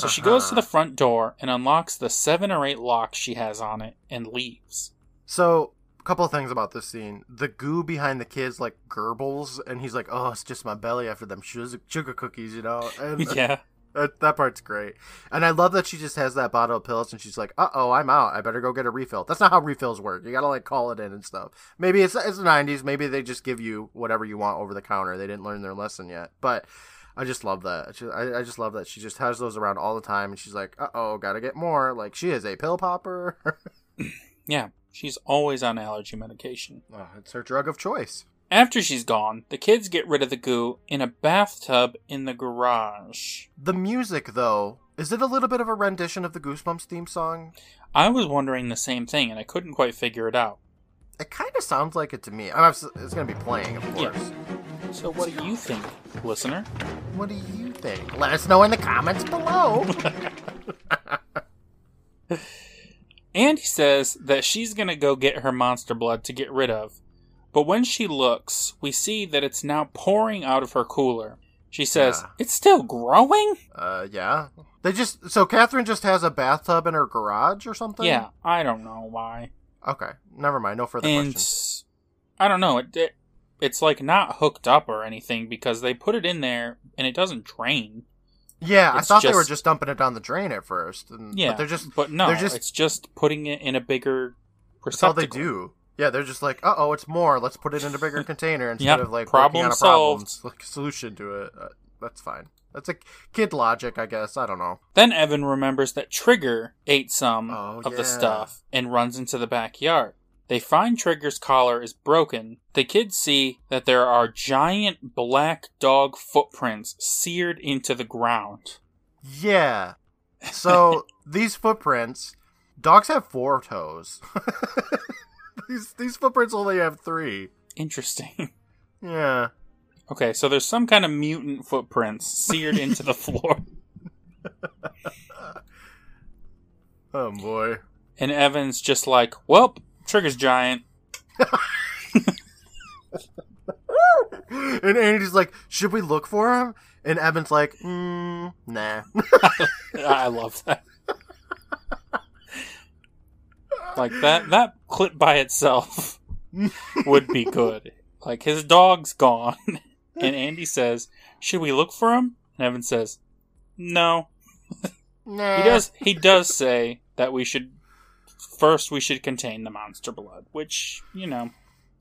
So she goes to Uh-huh. the front door and unlocks the seven or eight locks she has on it and leaves. So, a couple of things about this scene. The goo behind the kids like gurbles, and he's like, "Oh, it's just my belly after them sugar sugar cookies," you know. And yeah. that, that part's great. And I love that she just has that bottle of pills, and she's like, "Uh oh, I'm out. I better go get a refill." That's not how refills work. You gotta like call it in and stuff. Maybe it's it's the '90s. Maybe they just give you whatever you want over the counter. They didn't learn their lesson yet, but. I just love that. She- I, I just love that she just has those around all the time, and she's like, "Uh oh, gotta get more." Like she is a pill popper. Yeah, she's always on allergy medication. oh, it's her drug of choice. After she's gone, the kids get rid of the goo in a bathtub in the garage. The music, though, is it a little bit of a rendition of the Goosebumps theme song? I was wondering the same thing, and I couldn't quite figure it out. It kind of sounds like it to me. I'm, it's going to be playing, of Yeah. So, what do you think, listener? What do you think? Let us know in the comments below. Andy says that she's gonna go get her monster blood to get rid of, but when she looks, we see that it's now pouring out of her cooler. She says, Yeah. It's still growing? uh, yeah. They just so Catherine just has a bathtub in her garage or something. Yeah, I don't know why. Okay, never mind. No further and questions. I don't know. It, it it's like not hooked up or anything because they put it in there and it doesn't drain. Yeah, I it's thought they were just- just dumping it down the drain at first. And, Yeah, but they're just but no, they're just it's just putting it in a bigger that's all they do. Yeah, they're just like, uh oh, it's more. Let's put it in a bigger container instead Yep, of like problem working on a solved. problem like, solution to it. Uh, that's fine. That's a kid logic, I guess. I don't know. Then Evan remembers that Trigger ate some Oh, of the stuff and runs into the backyard. They find Trigger's collar is broken. The kids see that there are giant black dog footprints seared into the ground. Yeah. So these footprints, dogs have four toes. these these footprints only have three. Interesting. Yeah. Okay, so there's some kind of mutant footprints seared into the floor. Oh boy. And Evan's just like, well, Trigger's giant. And Andy's like, should we look for him? And Evan's like, mm, nah. I love that. like that that clip by itself would be good. Like his dog's gone and Andy says, "Should we look for him?" And Evan says, "No." nah. He does he does say that we should first we should contain the monster blood, which, you know,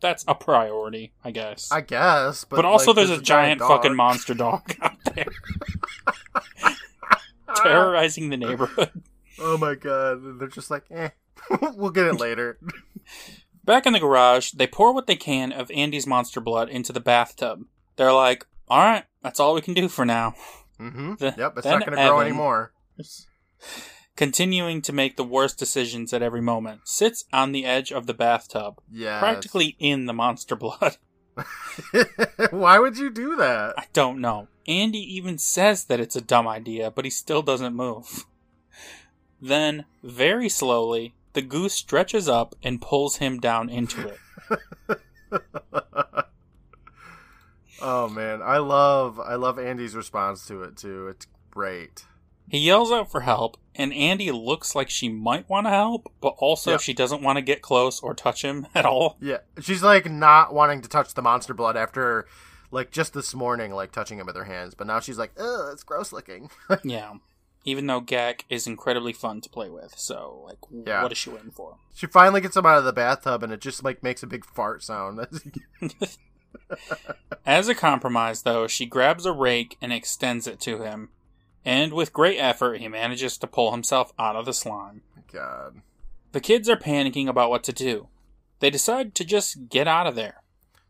that's a priority, I guess. I guess, but, but, also like, there's, a giant, dog. fucking monster dog out there terrorizing the neighborhood. Oh my god. They're just like, eh, we'll get it later. Back in the garage, they pour what they can of Andy's monster blood into the bathtub. They're like, all right, that's all we can do for now. mm-hmm. The- Yep, it's not going to grow anymore. Continuing to make the worst decisions at every moment, sits on the edge of the bathtub, Yeah. practically in the monster blood. Why would you do that? I don't know. Andy even says that it's a dumb idea, but he still doesn't move. Then, very slowly, the goose stretches up and pulls him down into it. oh man, I love I love Andy's response to it too. It's great. He yells out for help, and Andy looks like she might want to help, but also Yeah. she doesn't want to get close or touch him at all. Yeah, she's like not wanting to touch the monster blood after like just this morning, like touching him with her hands, but now she's like, ugh, it's gross looking. Yeah. Even though Gak is incredibly fun to play with, so, like, Yeah. what is she waiting for? she finally gets him out of the bathtub, and it just like makes a big fart sound. As a compromise, though, she grabs a rake and extends it to him, and with great effort, he manages to pull himself out of the slime. God. The kids are panicking about what to do. They decide to just get out of there.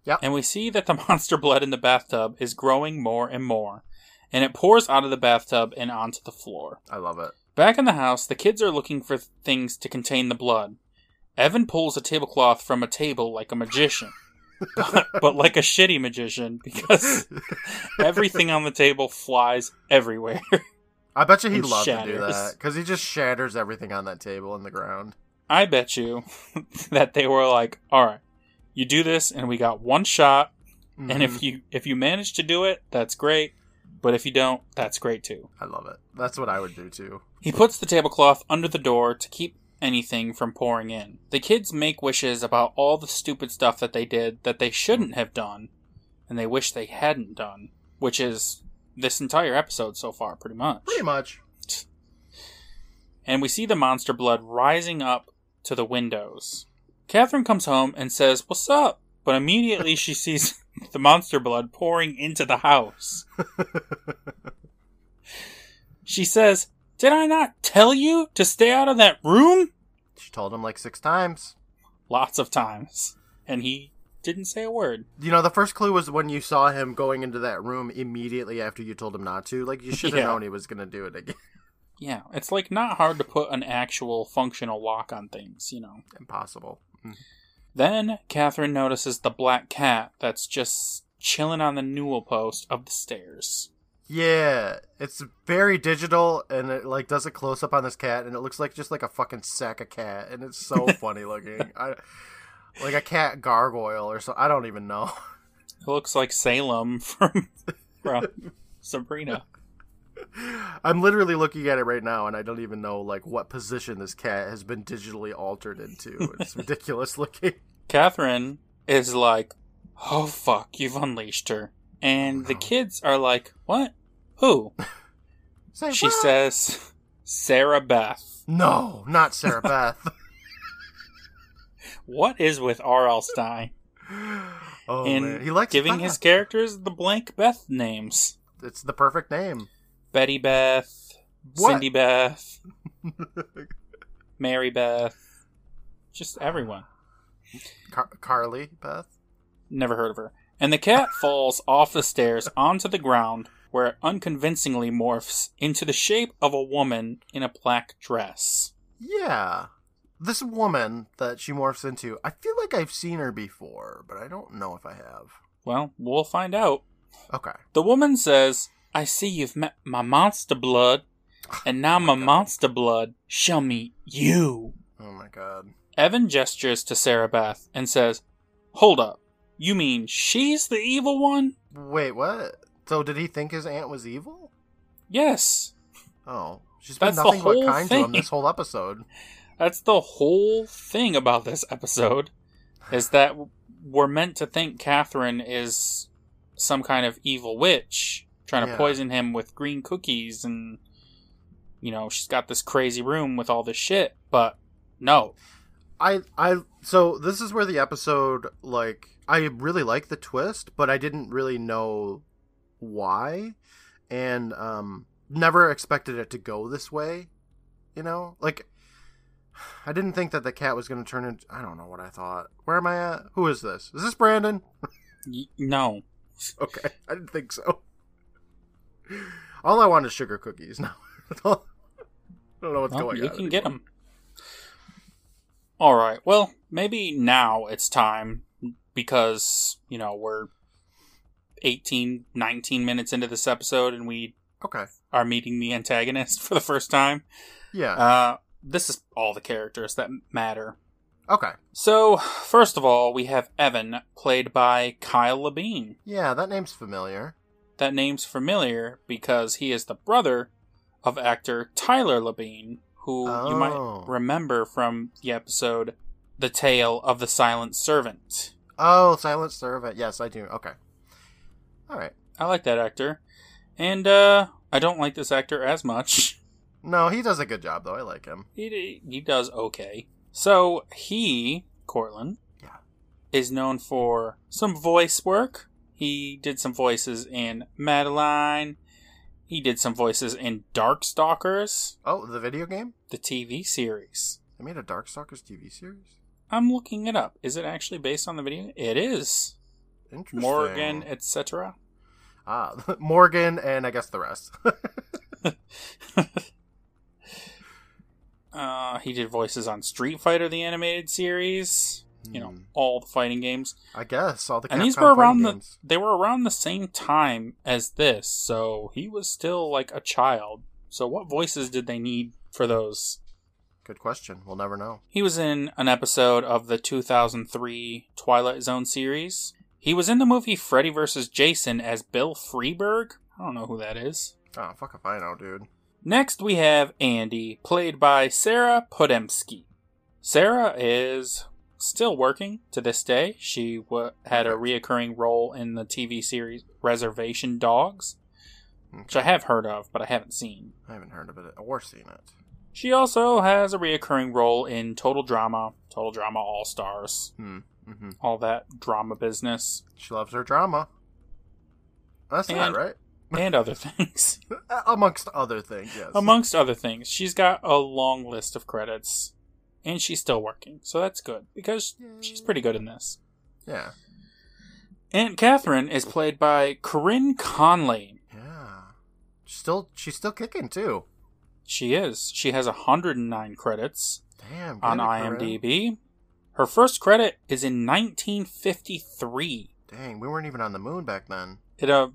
Yep. And we see that the monster blood in the bathtub is growing more and more, and it pours out of the bathtub and onto the floor. I love it. Back in the house, the kids are looking for things to contain the blood. Evan pulls a tablecloth from a table like a magician, but, but like a shitty magician because everything on the table flies everywhere. I bet you he'd and love to do that because he just shatters everything on that table in the ground. I bet you that they were like, "All right, you do this, and we got one shot. And Mhm. if you if you manage to do it, that's great. But if you don't, that's great too." I love it. That's what I would do too. He puts the tablecloth under the door to keep anything from pouring in. The kids make wishes about all the stupid stuff that they did that they shouldn't have done, and they wish they hadn't done, which is this entire episode so far, pretty much. Pretty much. And we see the monster blood rising up to the windows. Catherine comes home and says, What's up? But immediately she sees the monster blood pouring into the house. she says, Did I not tell you to stay out of that room? She told him like six times. Lots of times. And he didn't say a word. You know, the first clue was when you saw him going into that room immediately after you told him not to. Like, you should have Yeah. known he was going to do it again. Yeah, it's like not hard to put an actual functional lock on things, you know. Impossible. Mm. Then Catherine notices the black cat that's just chilling on the newel post of the stairs. Yeah, it's very digital, and it like does a close up on this cat, and it looks like just like a fucking sack of cat, and it's so funny looking. I, like a cat gargoyle or so. I don't even know. It looks like Salem from from Sabrina. I'm literally looking at it right now, and I don't even know like what position this cat has been digitally altered into. It's ridiculous looking. Catherine is like, "Oh fuck, you've unleashed her," and the kids are like, "What? Who?" Say She what? says, "Sarah Beth." "No, not Sarah Beth." What is with R.L. Stine oh man, he likes giving Beth. his characters the blank Beth names? It's the perfect name. Betty Beth, What? Cindy Beth, Mary Beth, just everyone. Car- Carly Beth. Never heard of her. And the cat falls off the stairs onto the ground, where it unconvincingly morphs into the shape of a woman in a black dress. Yeah. This woman that she morphs into, I feel like I've seen her before, but I don't know if I have. Well, we'll find out. Okay. The woman says, I see you've met my monster blood, and now oh my monster blood shall meet you. Oh my god. Evan gestures to Sarah Beth and says, Hold up. You mean she's the evil one? Wait, what? So did he think his aunt was evil? Yes. Oh. She's been That's nothing but kind to him this whole episode. That's the whole thing about this episode is that we're meant to think Catherine is some kind of evil witch trying to poison him with green cookies and you know, she's got this crazy room with all this shit, but no. I I so this is where the episode like I really like the twist, but I didn't really know why and um never expected it to go this way. You know? Like I didn't think that the cat was going to turn into I don't know what I thought. Where am I at? Who is this? Is this Brandon? No. Okay. I didn't think so. All I want is sugar cookies now. I don't know what's Well, going you on. You can get them. All right. Well, maybe now it's time because, you know, we're 18, 19 minutes into this episode and we Okay. are meeting the antagonist for the first time. Yeah. Uh, this is all the characters that matter. okay. So, first of all, we have Evan, played by Kyle Labine. Yeah, that name's familiar. That name's familiar because he is the brother of actor Tyler Labine, who you Oh. might remember from the episode The Tale of the Silent Servant. Oh, Silent Servant. Yes, I do. Okay. All right. I like that actor. And, uh, I don't like this actor as much. No, he does a good job though. I like him. He, he does okay. So, he, Courtland, Yeah. is known for some voice work. He did some voices in Madeline. He did some voices in Darkstalkers, Oh, the video game? the TV series. They made a Darkstalkers TV series. I'm looking it up. Is it actually based on the video? It is. Interesting. Morgan, etc. Ah, Morgan, and I guess the rest. Uh, he did voices on Street Fighter, the animated series. You know, Hmm. all the fighting games. I guess all the and these were around the games. they were around the same time as this so he was still like a child so what voices did they need for those Good question. We'll never know. he was in an episode of the 2003 twilight zone series he was in the movie freddy vs jason as bill Freeburg i don't know who that is Oh, fuck if I know, dude. next we have andy played by sarah podemski sarah is still working to this day. She w- had a reoccurring role in the TV series Reservation Dogs, which I have heard of, but I haven't seen. I haven't heard of it or seen it. She also has a reoccurring role in Total Drama, Total Drama All Stars. Hmm. Hmm all that drama business, She loves her drama. That's And- not right. and other things. Amongst other things, yes. Amongst other things, she's got a long list of credits, and she's still working, so that's good because she's pretty good in this. yeah. Aunt Catherine is played by Corinne Conley. Yeah. Still, she's still kicking too. She is. She has 109 credits Damn. on IMDb. Corinne. Her first credit is in 1953 Dang, we weren't even on the moon back then. in a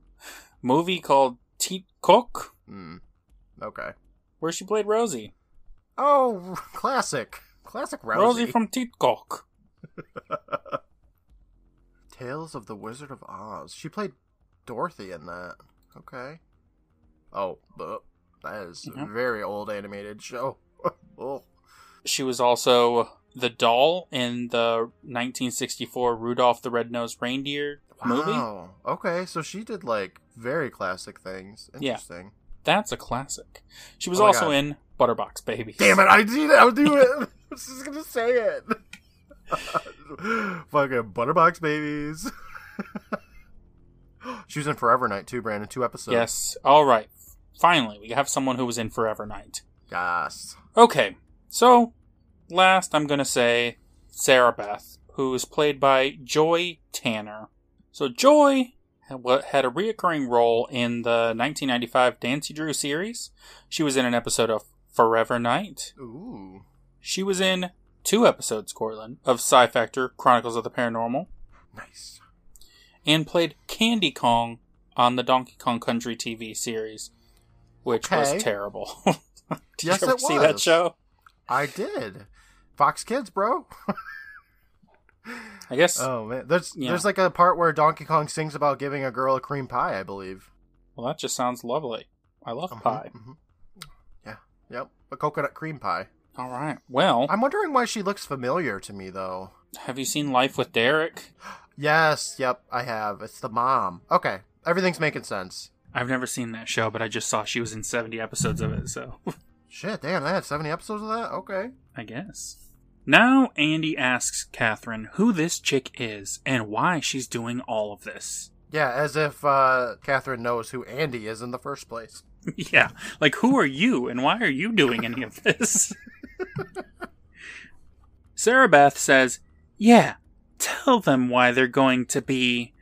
movie called Teat Cook, Hmm. Okay. where she played Rosie. Oh, classic. Classic Rosie. Rosie from Tit-Coq. Tales of the Wizard of Oz. She played Dorothy in that. Okay. Oh, that is a very old animated show. oh. She was also the doll in the 1964 Rudolph the Red-Nosed Reindeer movie. Wow. Okay, so she did like very classic things. Yeah. Interesting. That's a classic. She was Oh also God. in Butterbox Babies. Damn it! I did. I would do it. I was just gonna say it. Fucking Butterbox babies. she was in Forever Knight too, Brandon. Two episodes. Yes. All right. Finally, we have someone who was in Forever Knight. Yes. Okay. So, last I'm going to say Sarah Beth, who is played by Joy Tanner. So, Joy had a reoccurring role in the 1995 Nancy Drew series. She was in an episode of Forever Knight. Ooh. She was in two episodes, Courtland, of Psi Factor Chronicles of the Paranormal, Nice. and played Candy Kong on the Donkey Kong Country TV series, which Okay. was terrible. Did Yes, you ever see that show? I did. Fox Kids, bro. I guess. Oh man, there's Yeah. there's like a part where Donkey Kong sings about giving a girl a cream pie, I believe. Well, that just sounds lovely. I love Mhm, pie. mhm. Yeah. Yep. A coconut cream pie. All right. Well, I'm wondering why she looks familiar to me though. have you seen Life with Derek? Yes. Yep. I have. It's the mom. Okay. Everything's making sense. I've never seen that show, but I just saw she was in 70 episodes of it, so Shit. Damn. They had 70 episodes of that. Okay. I guess. Now, Andy asks Catherine who this chick is and why she's doing all of this. Yeah. As if uh, Catherine knows who Andy is in the first place. yeah, like who are you and why are you doing any of this? Sarah Beth says, Yeah, tell them why they're going to be.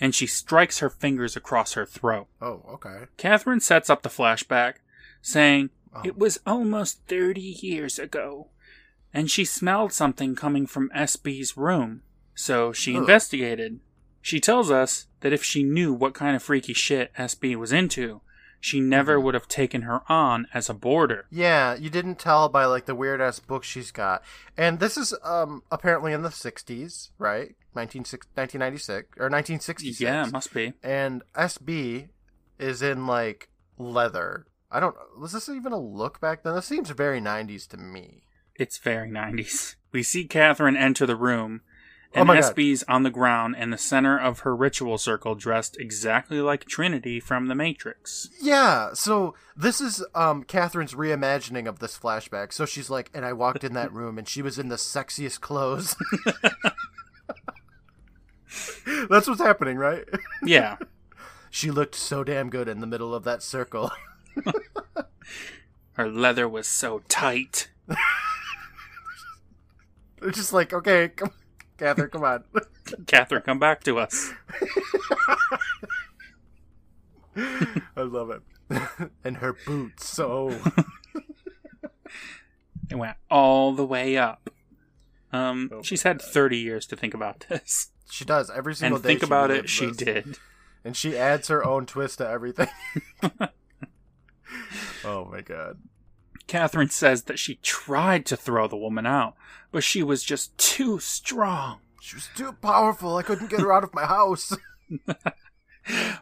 And she strikes her fingers across her throat. Oh. Okay. Catherine sets up the flashback, saying, It was almost 30 years ago, and she smelled something coming from SB's room. So she Ugh. investigated. She tells us that if she knew what kind of freaky shit SB was into, she never Mm-hmm. would have taken her on as a boarder. Yeah, you didn't tell by like the weird ass book she's got. And this is um apparently in the 60s, right? 19, 1996 or 1966. Yeah, must be. and SB is in like leather. I don't was this even a look back then? This seems very 90s to me. It's very 90s. We see Catherine enter the room, Oh and God. SB's on the ground in the center of her ritual circle, dressed exactly like Trinity from The Matrix. Yeah, so this is um Catherine's reimagining of this flashback. So she's like, and I walked in that room and she was in the sexiest clothes. That's what's happening, right? Yeah. She looked so damn good in the middle of that circle. Her leather was so tight. They're just like, okay, come, Catherine, come on. Catherine, come back to us. I love it. and her boots, so It went all the way up. Um, Oh she's had 30 years to think about this. she does every single And day. think she about it, she did. and she adds her own twist to everything. oh my god. Catherine says that she tried to throw the woman out, but she was just too strong. She was too powerful. I couldn't get her out of my house.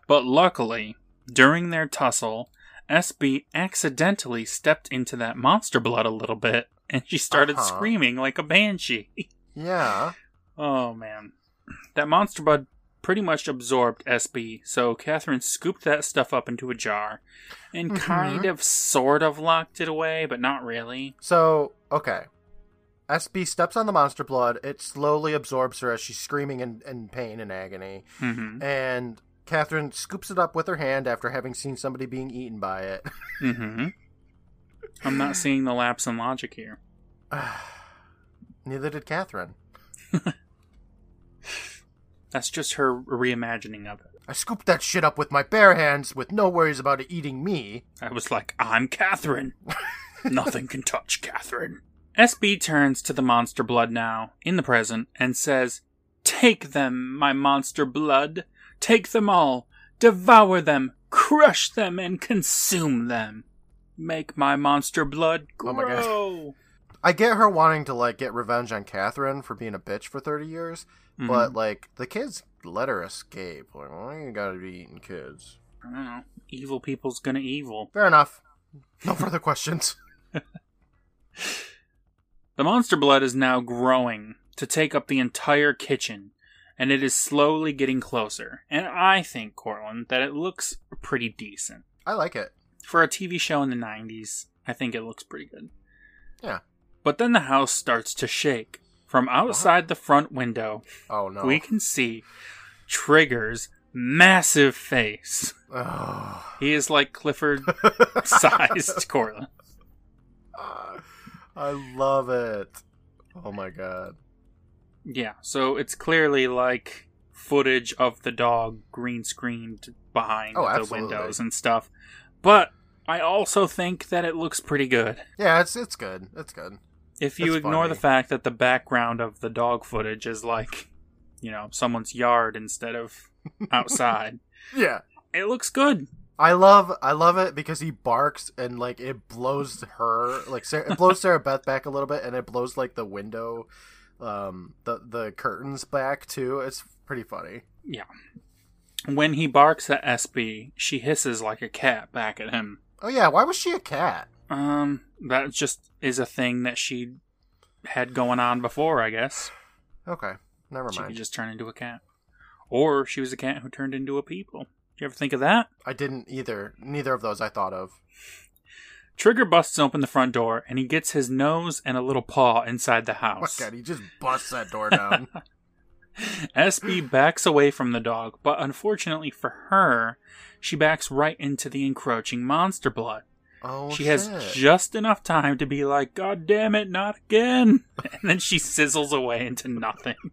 But luckily, during their tussle, SB accidentally stepped into that monster blood a little bit, and she started Uh-huh. screaming like a banshee. yeah. Oh man. That monster bud pretty much absorbed SB, so Catherine scooped that stuff up into a jar and Mhm. kind of sort of locked it away, but not really. So, okay. SB steps on the monster blood. It slowly absorbs her as she's screaming in, in pain and agony. Mm-hmm. And Catherine scoops it up with her hand after having seen somebody being eaten by it. Mm-hmm. I'm not seeing the lapse in logic here. Neither did Catherine. That's just her reimagining of it. I scooped that shit up with my bare hands with no worries about it eating me. I was like, I'm Catherine. Nothing can touch Catherine. SB turns to the monster blood now, in the present, and says, Take them, my monster blood. Take them all. Devour them. Crush them and consume them. Make my monster blood grow. Oh my God. I get her wanting to like get revenge on Catherine for being a bitch for 30 years, Mm-hmm. but like the kids let her escape. Like, why you gotta be eating kids? I don't know. Evil people's gonna evil. Fair enough. No further questions. The monster blood is now growing to take up the entire kitchen, and it is slowly getting closer. And I think, Courtland, that it looks pretty decent. I like it. For a TV show in the 90s, I think it looks pretty good. Yeah. But then the house starts to shake. From outside the front window, Oh no. we can see Trigger's massive face. Oh. He is like Clifford sized Courtland. Ah, I love it. Oh my god. Yeah, so it's clearly like footage of the dog green screened behind Oh, the absolutely. windows and stuff. But I also think that it looks pretty good. Yeah, it's it's good. It's good. If you It's ignore funny. the fact that the background of the dog footage is like, you know, someone's yard instead of outside, Yeah. it looks good. I love I love it because he barks and like it blows her like Sarah, it blows Sarah Beth back a little bit and it blows like the window um the the curtains back too. It's pretty funny. Yeah. When he barks at SB, she hisses like a cat back at him. Oh yeah, why was she a cat? Um, that just is a thing that she had going on before, I guess. Okay. Never mind. She could just turn into a cat. Or she was a cat who turned into a people. You ever think of that? I didn't either. Neither of those I thought of. Trigger busts open the front door and he gets his nose and a little paw inside the Oh my house. god, he just busts that door down. SB backs away from the dog, but unfortunately for her, she backs right into the encroaching monster blood. Oh she shit. has just enough time to be like, God damn it, not again. And then she sizzles away into nothing.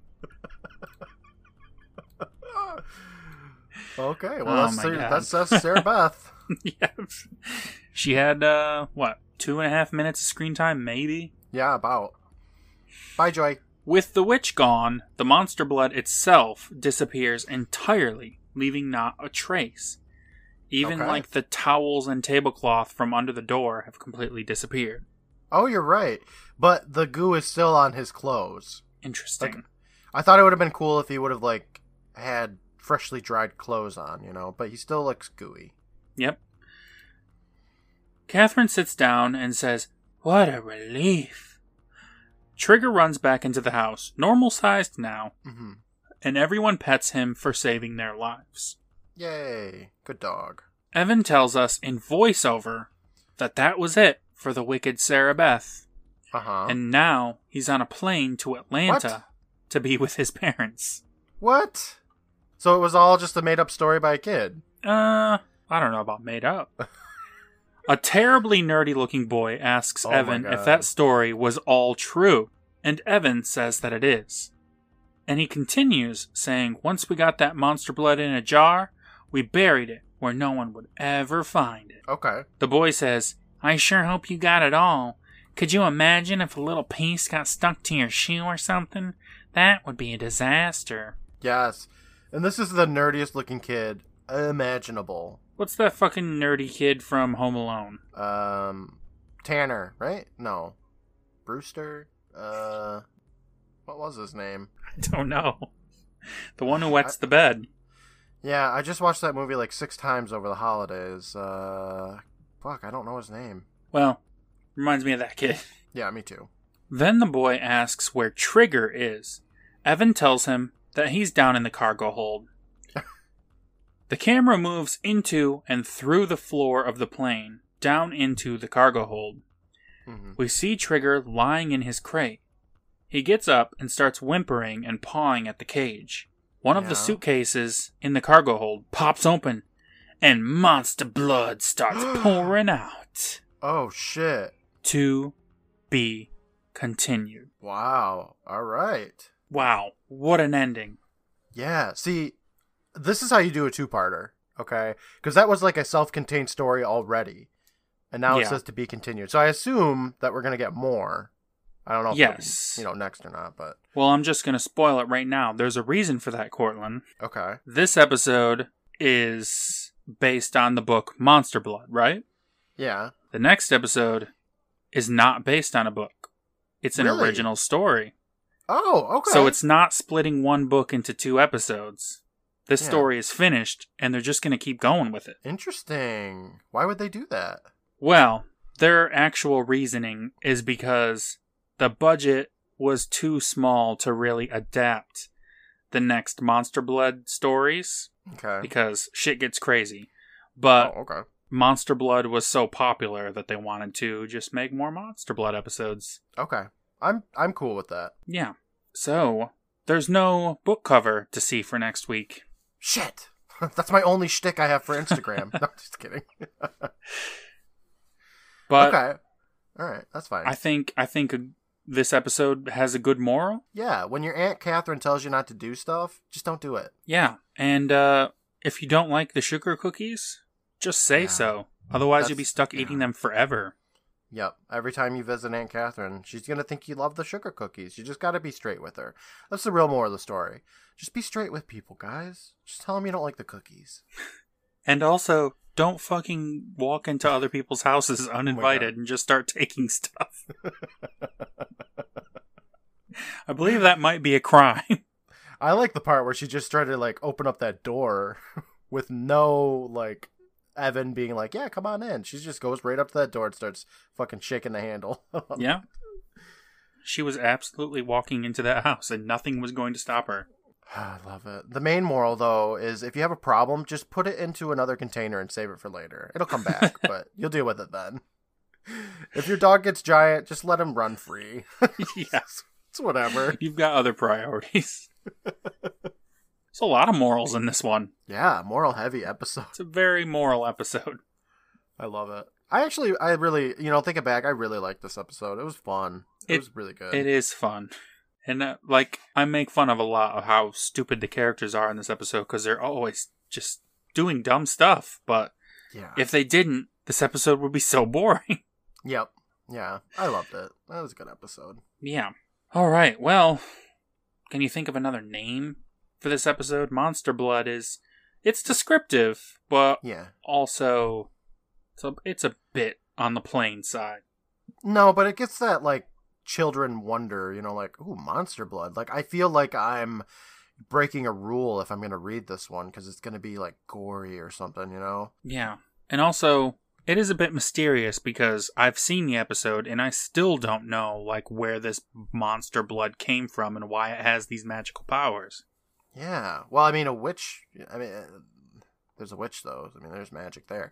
Okay, well Oh that's Sarah, that's, that's Sarah Beth. yeah. She had, uh, what, two and a half minutes of screen time, maybe? Yeah, about. Bye, Joy. With the witch gone, the monster blood itself disappears entirely, leaving not a trace. Even Okay. like the towels and tablecloth from under the door have completely disappeared. Oh, you're right. But the goo is still on his clothes. Interesting. Like- I thought it would have been cool if he would have like had freshly dried clothes on, you know, but he still looks gooey. Yep. Catherine sits down and says, What a relief. Trigger runs back into the house, normal sized now, hmm and everyone pets him for saving their lives. Yay, good dog. Evan tells us in voiceover that that was it for the wicked Sarah Beth, Uh huh. and now he's on a plane to Atlanta to be with his parents. what? So it was all just a made up story by a kid. Uh, I don't know about made up. a terribly nerdy looking boy asks Oh Evan if that story was all true, and Evan says that it is. And he continues saying, Once we got that monster blood in a jar, we buried it where no one would ever find it. Okay. The boy says, I sure hope you got it all. Could you imagine if a little piece got stuck to your shoe or something? That would be a disaster. Yes. And this is the nerdiest looking kid imaginable. What's that fucking nerdy kid from Home Alone? Um, Tanner, right? No. Brewster? Uh, what was his name? I don't know. The one who wets the bed. Yeah, I just watched that movie like six times over the holidays. Uh, fuck, I don't know his name. Well, reminds me of that kid. Yeah, me too. Then the boy asks where Trigger is. Evan tells him that he's down in the cargo hold. the camera moves into and through the floor of the plane, down into the cargo hold. hmm We see Trigger lying in his crate, He gets up and starts whimpering and pawing at the cage. One of the suitcases in the cargo hold pops open, and monster blood starts pouring out. Oh shit! To be continued. Wow. All right. Wow, what an ending. Yeah. See, this is how you do a two-parter, okay? Because that was like a self-contained story already, and now it says to be continued. So I assume that we're gonna get more. I don't know. If Yes. You know, next or not, but Well, I'm just going to spoil it right now. There's a reason for that, Courtland. okay. This episode is based on the book Monster Blood, right? Yeah. The next episode is not based on a book. It's an Really? original story. Oh, okay. So it's not splitting one book into two episodes. This Yeah. story is finished and they're just going to keep going with it. interesting. Why would they do that? Well, their actual reasoning is because the budget was too small to really adapt the next Monster Blood stories Okay. because shit gets crazy. But oh, okay. Monster Blood was so popular that they wanted to just make more Monster Blood episodes. Okay. I'm I'm cool with that. Yeah. So, there's no book cover to see for next week. Shit. That's my only shtick I have for Instagram. no, just kidding. But okay. All right. That's fine. I think I think this episode has a good moral. yeah. When your aunt Catherine tells you not to do stuff, just don't do it. Yeah. And uh if you don't like the sugar cookies, just say Yeah. so. Otherwise you'll be stuck yeah. eating them forever. Yep. Every time you visit Aunt Catherine, she's gonna think you love the sugar cookies. You just gotta be straight with her. That's the real moral of the story. Just be straight with people, guys. Just tell them you don't like the cookies. And also, don't fucking walk into other people's houses oh uninvited and just start taking stuff. I believe that might be a crime. I like the part where she just tried to like open up that door with no like Evan being like, "Yeah, come on in." She just goes right up to that door and starts fucking shaking the handle. yeah. She was absolutely walking into that house and nothing was going to stop her. I love it. The main moral though is if you have a problem, just put it into another container and save it for later. It'll come back, but you'll deal with it then. If your dog gets giant, just let him run free. yes. It's whatever. You've got other priorities. There's a lot of morals in this one. Yeah, moral heavy episode. It's a very moral episode. I love it. I actually, I really, you know, thinking back, I really liked this episode. It was fun. It, It- was really good. It is fun. And, uh, like, I make fun of a lot of how stupid the characters are in this episode because they're always just doing dumb stuff. But Yeah. if they didn't, this episode would be so boring. Yep. Yeah. I loved it. That was a good episode. yeah. All right. Well, can you think of another name for this episode? Monster Blood is. It's descriptive, but Yeah. also a, it's a bit on the plain side. No, but it gets that like children wonder, you know, like ooh, monster blood. Like I feel like I'm breaking a rule if I'm gonna read this one because it's gonna be like gory or something, you know. Yeah. And also, it is a bit mysterious because I've seen the episode and I still don't know like where this monster blood came from and why it has these magical powers. Yeah. Well, I mean, a witch. I mean, uh, there's a witch though. I mean, there's magic there.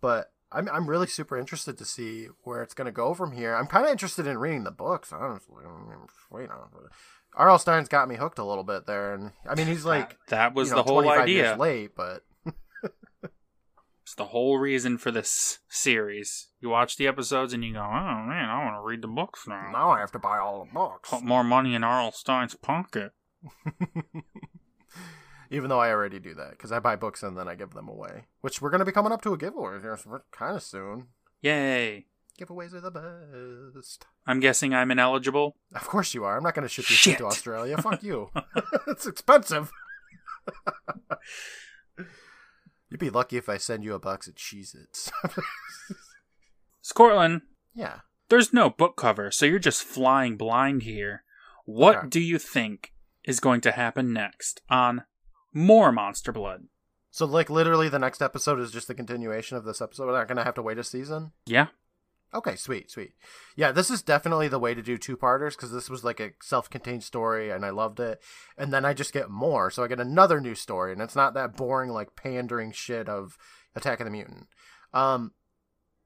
But I'm I'm really super interested to see where it's gonna go from here. I'm kind of interested in reading the books. Honestly, I mean, on. R.L. Stine's got me hooked a little bit there, and I mean, he's like that, that was you know, the whole idea. late, but It's the whole reason for this series. You watch the episodes and you go, "Oh man, I want to read the books now." now I have to buy all the books. Put more money in R.L. Stine's pocket. Even though I already do that because I buy books and then I give them away, which we're gonna be coming up to a giveaway here kind of soon. Yay! Giveaways are the best. I'm guessing I'm ineligible. Of course you are. I'm not going to ship your shit to Australia. Fuck you. it's expensive. You'd be lucky if I send you a box of Cheez-Its. Scotland, yeah. there's no book cover, so you're just flying blind here. What Okay. do you think is going to happen next on more Monster Blood? So, like, literally, the next episode is just the continuation of this episode. We're not going to have to wait a season. Yeah, Okay, sweet, sweet. Yeah, this is definitely the way to do two parters because this was like a self contained story and I loved it. And then I just get more. So I get another new story and it's not that boring, like pandering shit of Attack of the Mutant. Um,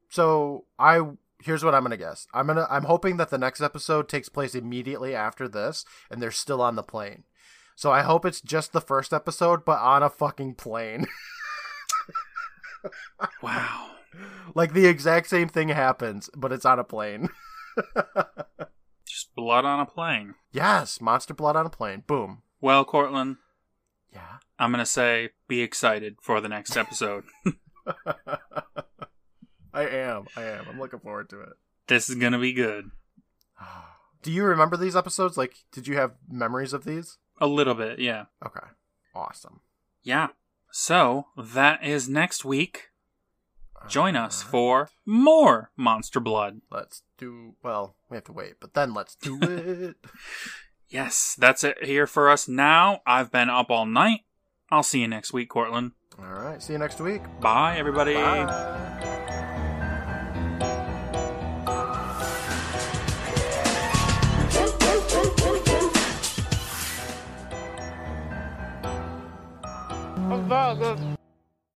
so I here's what I'm gonna guess. I'm gonna I'm hoping that the next episode takes place immediately after this, and they're still on the plane. So I hope it's just the first episode, but on a fucking plane. Wow. like the exact same thing happens, but it's on a plane. Just blood on a plane. yes, monster blood on a plane. Boom. Well, Courtland, Yeah. I'm going to say be excited for the next episode. I am. I am. I'm looking forward to it. this is going to be good. Do you remember these episodes? Like, did you have memories of these? A little bit, yeah. Okay. Awesome. Yeah. So, that is next week. Join us for more Monster Blood. Let's do. Well, we have to wait, but then let's do it. Yes, that's it here for us now. I've been up all night. I'll see you next week, Courtland. All right. See you next week. Bye, everybody. Bye. I'm